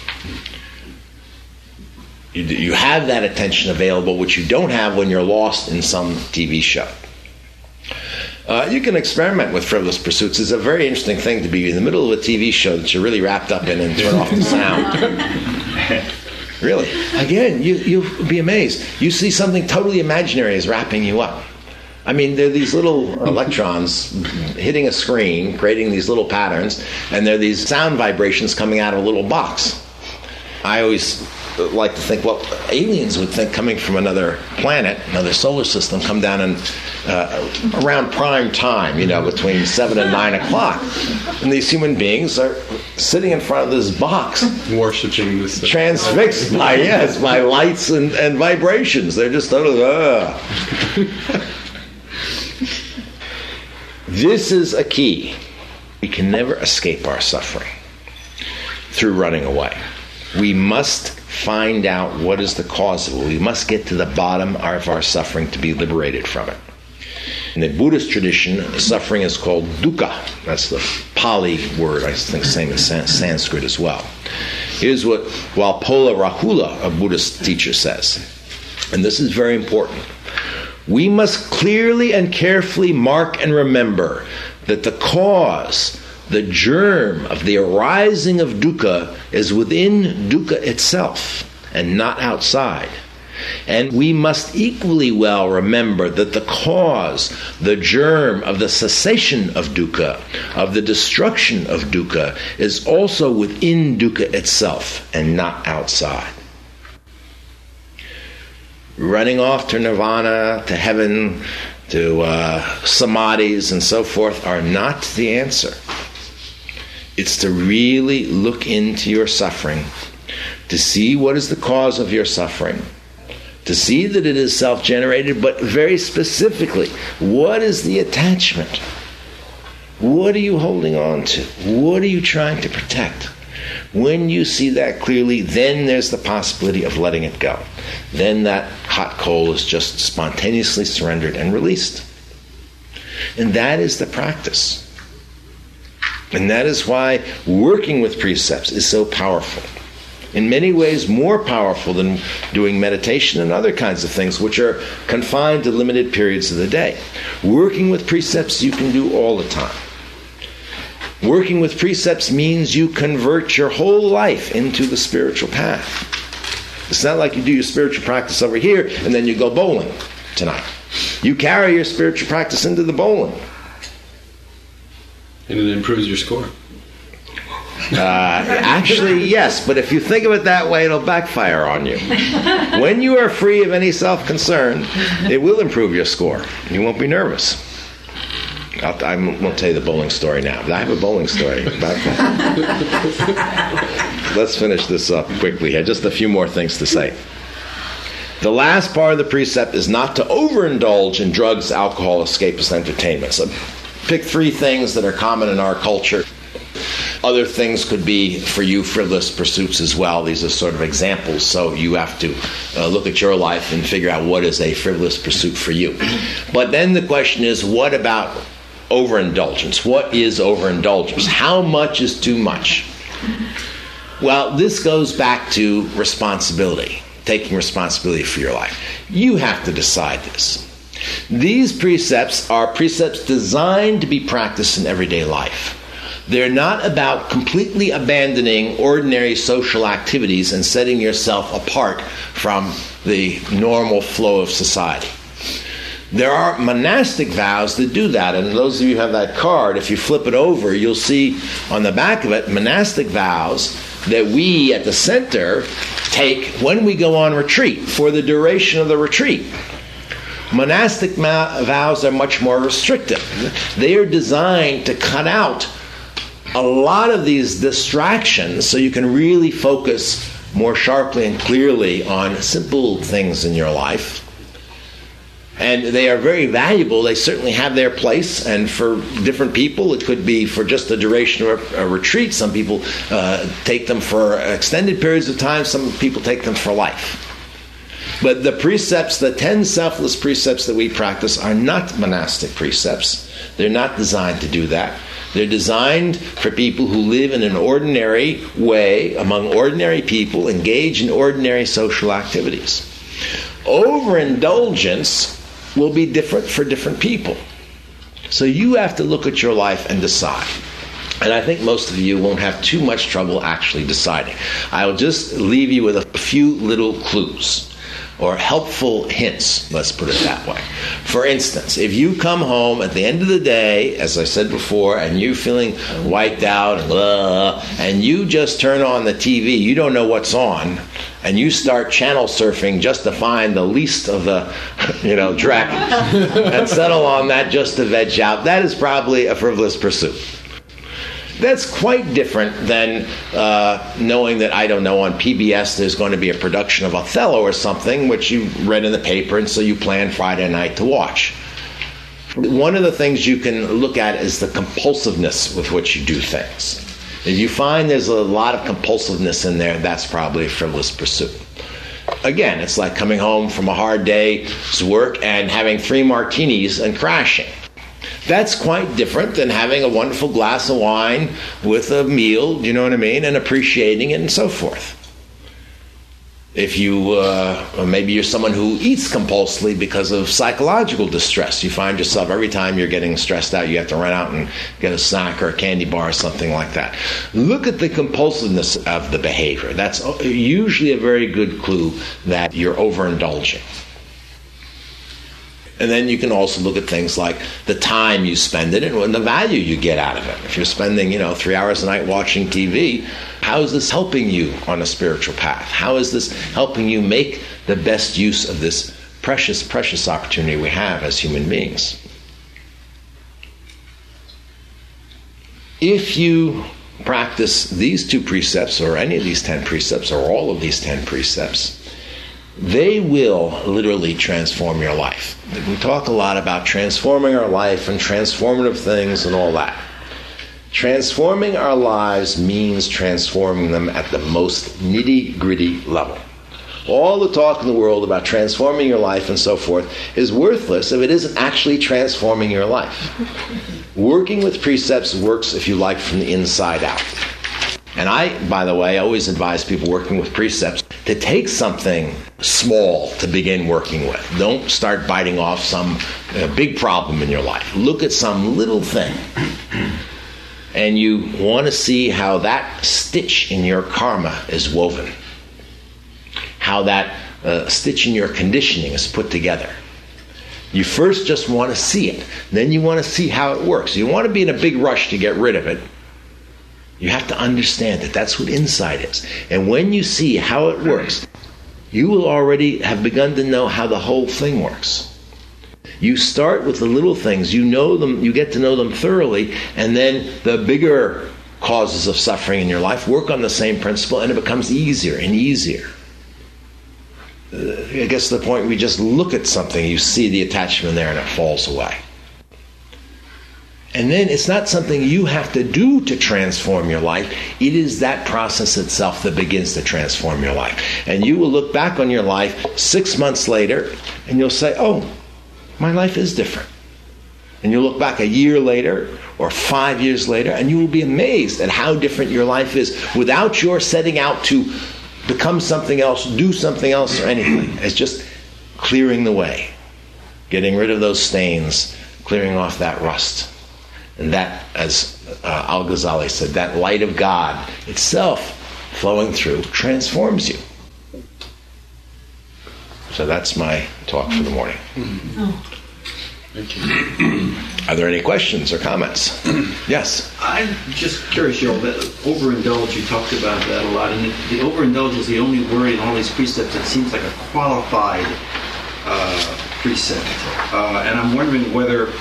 You, you have that attention available, which you don't have when you're lost in some TV show. Uh, you can experiment with frivolous pursuits. It's a very interesting thing to be in the middle of a TV show that you're really wrapped up in and turn off the sound. really. Again, you, you'll be amazed. You see something totally imaginary is wrapping you up. I mean, there are these little electrons hitting a screen, creating these little patterns, and there are these sound vibrations coming out of a little box. I always like to think, well, aliens would think coming from another planet, another solar system, come down and uh, around prime time, you know, between seven and nine o'clock, and these human beings are sitting in front of this box, Worshipping this. uh, transfixed by yes, by lights and, and vibrations. They're just totally. Uh. this is a key. We can never escape our suffering through running away. We must find out what is the cause of it. We must get to the bottom of our suffering to be liberated from it. In the Buddhist tradition, suffering is called dukkha. That's the Pali word, I think, same in San- Sanskrit as well. Here's what Walpola Rahula, a Buddhist teacher, says, and this is very important. We must clearly and carefully mark and remember that the cause, the germ of the arising of dukkha is within dukkha itself and not outside. And we must equally well remember that the cause, the germ of the cessation of dukkha, of the destruction of dukkha, is also within dukkha itself and not outside. Running off to nirvana, to heaven, to uh, samadhis, and so forth are not the answer. It's to really look into your suffering, to see what is the cause of your suffering to see that it is self generated, but very specifically, what is the attachment? What are you holding on to? What are you trying to protect? When you see that clearly, then there's the possibility of letting it go. Then that hot coal is just spontaneously surrendered and released. And that is the practice. And that is why working with precepts is so powerful in many ways more powerful than doing meditation and other kinds of things, which are confined to limited periods of the day. Working with precepts you can do all the time. Working with precepts means you convert your whole life into the spiritual path. It's not like you do your spiritual practice over here and then you go bowling tonight. You carry your spiritual practice into the bowling. And it improves your score. Uh, actually, yes, but if you think of it that way, it'll backfire on you. When you are free of any self concern, it will improve your score. You won't be nervous. I'll, I won't tell you the bowling story now, but I have a bowling story. Let's finish this up quickly here. Just a few more things to say. The last part of the precept is not to overindulge in drugs, alcohol, escapist entertainment. So pick three things that are common in our culture. Other things could be for you frivolous pursuits as well. These are sort of examples, so you have to uh, look at your life and figure out what is a frivolous pursuit for you. But then the question is what about overindulgence? What is overindulgence? How much is too much? Well, this goes back to responsibility, taking responsibility for your life. You have to decide this. These precepts are precepts designed to be practiced in everyday life. They're not about completely abandoning ordinary social activities and setting yourself apart from the normal flow of society. There are monastic vows that do that, and those of you who have that card, if you flip it over, you'll see on the back of it monastic vows that we at the center take when we go on retreat for the duration of the retreat. Monastic vows are much more restrictive. They are designed to cut out a lot of these distractions so you can really focus more sharply and clearly on simple things in your life. And they are very valuable. They certainly have their place. And for different people, it could be for just the duration of a, retreat. Some people uh, take them for extended periods of time, some people take them for life. But the precepts, the 10 selfless precepts that we practice, are not monastic precepts. They're not designed to do that. They're designed for people who live in an ordinary way among ordinary people, engage in ordinary social activities. Overindulgence will be different for different people. So you have to look at your life and decide. And I think most of you won't have too much trouble actually deciding. I'll just leave you with a few little clues or helpful hints, let's put it that way. For instance, if you come home at the end of the day, as I said before, and you're feeling wiped out uh, and you just turn on the TV, you don't know what's on, and you start channel surfing just to find the least of the, you know, dreck and settle on that just to veg out, that is probably a frivolous pursuit. That's quite different than uh, knowing that, I don't know, on PBS there's going to be a production of Othello or something, which you read in the paper, and so you plan Friday night to watch. One of the things you can look at is the compulsiveness with which you do things. If you find there's a lot of compulsiveness in there, that's probably a frivolous pursuit. Again, it's like coming home from a hard day's work and having three martinis and crashing. That's quite different than having a wonderful glass of wine with a meal, do you know what I mean, and appreciating it and so forth. If you, uh, maybe you're someone who eats compulsively because of psychological distress. You find yourself every time you're getting stressed out, you have to run out and get a snack or a candy bar or something like that. Look at the compulsiveness of the behavior. That's usually a very good clue that you're overindulging. And then you can also look at things like the time you spend in it and the value you get out of it. If you're spending, you know, three hours a night watching TV, how is this helping you on a spiritual path? How is this helping you make the best use of this precious, precious opportunity we have as human beings? If you practice these two precepts, or any of these ten precepts, or all of these ten precepts, they will literally transform your life. We talk a lot about transforming our life and transformative things and all that. Transforming our lives means transforming them at the most nitty gritty level. All the talk in the world about transforming your life and so forth is worthless if it isn't actually transforming your life. Working with precepts works, if you like, from the inside out. And I, by the way, always advise people working with precepts to take something small to begin working with. Don't start biting off some uh, big problem in your life. Look at some little thing. And you want to see how that stitch in your karma is woven, how that uh, stitch in your conditioning is put together. You first just want to see it, then you want to see how it works. You want to be in a big rush to get rid of it you have to understand that that's what insight is. And when you see how it works, you will already have begun to know how the whole thing works. You start with the little things, you know them, you get to know them thoroughly, and then the bigger causes of suffering in your life work on the same principle, and it becomes easier and easier. Uh, I guess the point we just look at something, you see the attachment there, and it falls away. And then it's not something you have to do to transform your life. It is that process itself that begins to transform your life. And you will look back on your life six months later and you'll say, oh, my life is different. And you'll look back a year later or five years later and you will be amazed at how different your life is without your setting out to become something else, do something else, or anything. It's just clearing the way, getting rid of those stains, clearing off that rust. And that, as uh, Al Ghazali said, that light of God itself flowing through transforms you. So that's my talk for the morning. Thank you. Are there any questions or comments? yes. I'm just curious, Joel, that overindulge, you talked about that a lot. And the, the overindulge is the only word in all these precepts that seems like a qualified uh, precept. Uh, and I'm wondering whether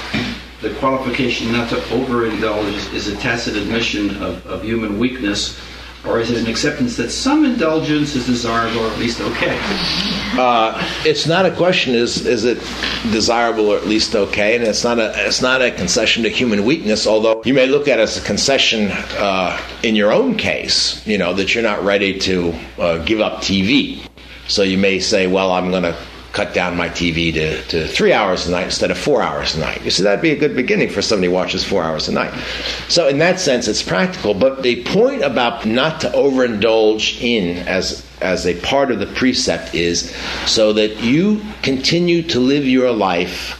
the qualification not to overindulge is, a tacit admission of, of human weakness, or is it an acceptance that some indulgence is desirable or at least okay? Uh, it's not a question is is it desirable or at least okay, and it's not a it's not a concession to human weakness. Although you may look at it as a concession uh, in your own case, you know that you're not ready to uh, give up TV. So you may say, well, I'm going to cut down my TV to, to three hours a night instead of four hours a night. You see, that'd be a good beginning for somebody who watches four hours a night. So, in that sense, it's practical. But the point about not to overindulge in as as a part of the precept is so that you continue to live your life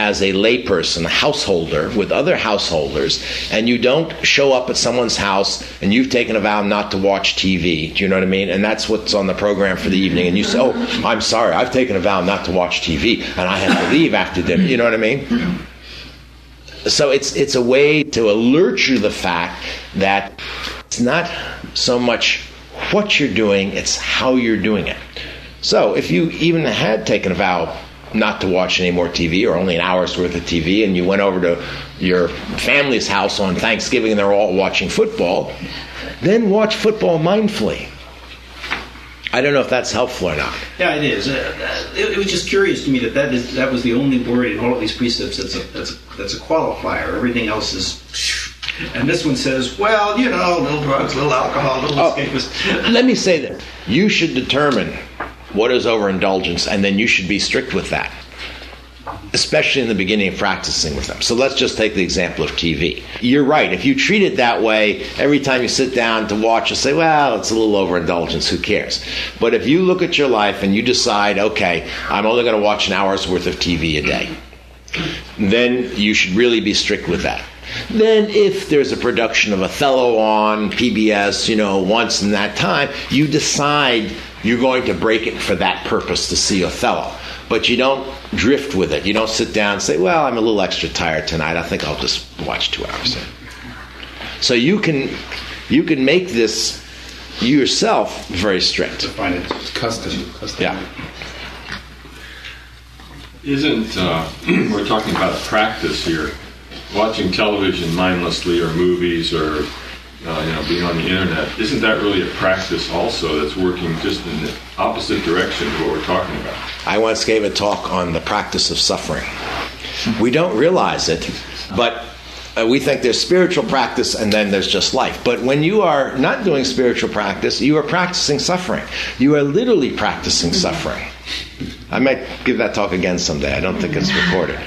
as a layperson, a householder with other householders, and you don't show up at someone's house and you've taken a vow not to watch TV. Do you know what I mean? And that's what's on the program for the evening. And you say, "Oh, I'm sorry, I've taken a vow not to watch TV, and I have to leave after dinner." You know what I mean? So it's it's a way to alert you to the fact that it's not so much what you're doing; it's how you're doing it. So if you even had taken a vow not to watch any more TV or only an hour's worth of TV, and you went over to your family's house on Thanksgiving and they're all watching football, then watch football mindfully. I don't know if that's helpful or not. Yeah, it is. Uh, it, it, was just curious to me that that, is, that was the only word in all of these precepts that's a, that's a, that's a qualifier. Everything else is. And this one says, well, you know, little drugs, little alcohol, little Oh. escapist. Let me say this. You should determine what is overindulgence, and then you should be strict with that, especially in the beginning of practicing with them. So let's just take the example of TV. You're right. If you treat it that way, every time you sit down to watch, you say, well, it's a little overindulgence. Who cares? But if you look at your life and you decide, okay, I'm only going to watch an hour's worth of TV a day, then you should really be strict with that. Then, if there's a production of Othello on PBS, you know, once in that time, you decide you're going to break it for that purpose to see Othello. But you don't drift with it. You don't sit down and say, well, I'm a little extra tired tonight. I think I'll just watch two hours. So you can, you can make this yourself very strict. Find it. Custom. Custom. Yeah. Isn't, uh, we're talking about a practice here, watching television mindlessly or movies or, uh, you know, being on the internet, isn't that really a practice also that's working just in the opposite direction to what we're talking about? I once gave a talk on the practice of suffering. We don't realize it, but uh, we think there's spiritual practice and then there's just life. But when you are not doing spiritual practice, you are practicing suffering. You are literally practicing suffering. I might give that talk again someday. I don't think it's recorded.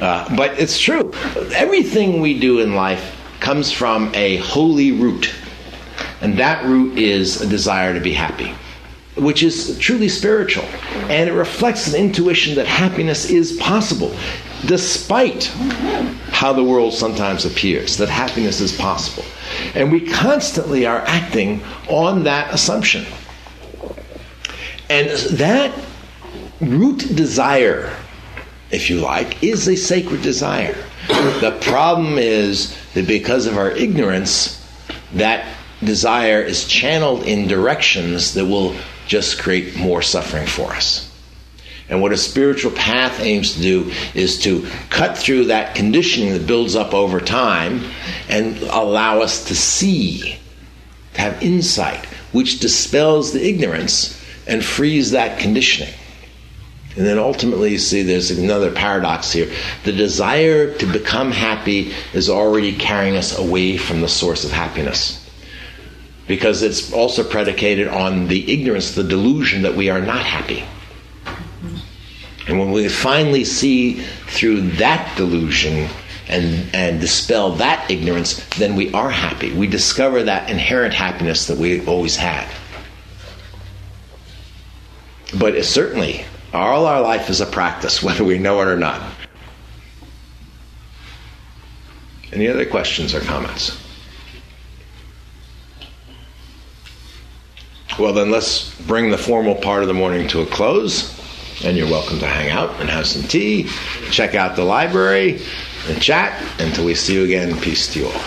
Uh, but it's true. Everything we do in life comes from a holy root. And that root is a desire to be happy which is truly spiritual. And it reflects an intuition that happiness is possible, despite how the world sometimes appears, that happiness is possible. And we constantly are acting on that assumption. And that root desire, if you like, is a sacred desire. The problem is that because of our ignorance, that desire is channeled in directions that will just create more suffering for us. And what a spiritual path aims to do is to cut through that conditioning that builds up over time and allow us to see, to have insight, which dispels the ignorance and frees that conditioning. And then ultimately, you see, there's another paradox here. The desire to become happy is already carrying us away from the source of happiness. Because it's also predicated on the ignorance, the delusion that we are not happy. And when we finally see through that delusion and, and dispel that ignorance, then we are happy. We discover that inherent happiness that we always had. But it certainly, all our life is a practice, whether we know it or not. Any other questions or comments? Well, then let's bring the formal part of the morning to a close. And you're welcome to hang out and have some tea, check out the library, and chat until we see you again. Peace to you all.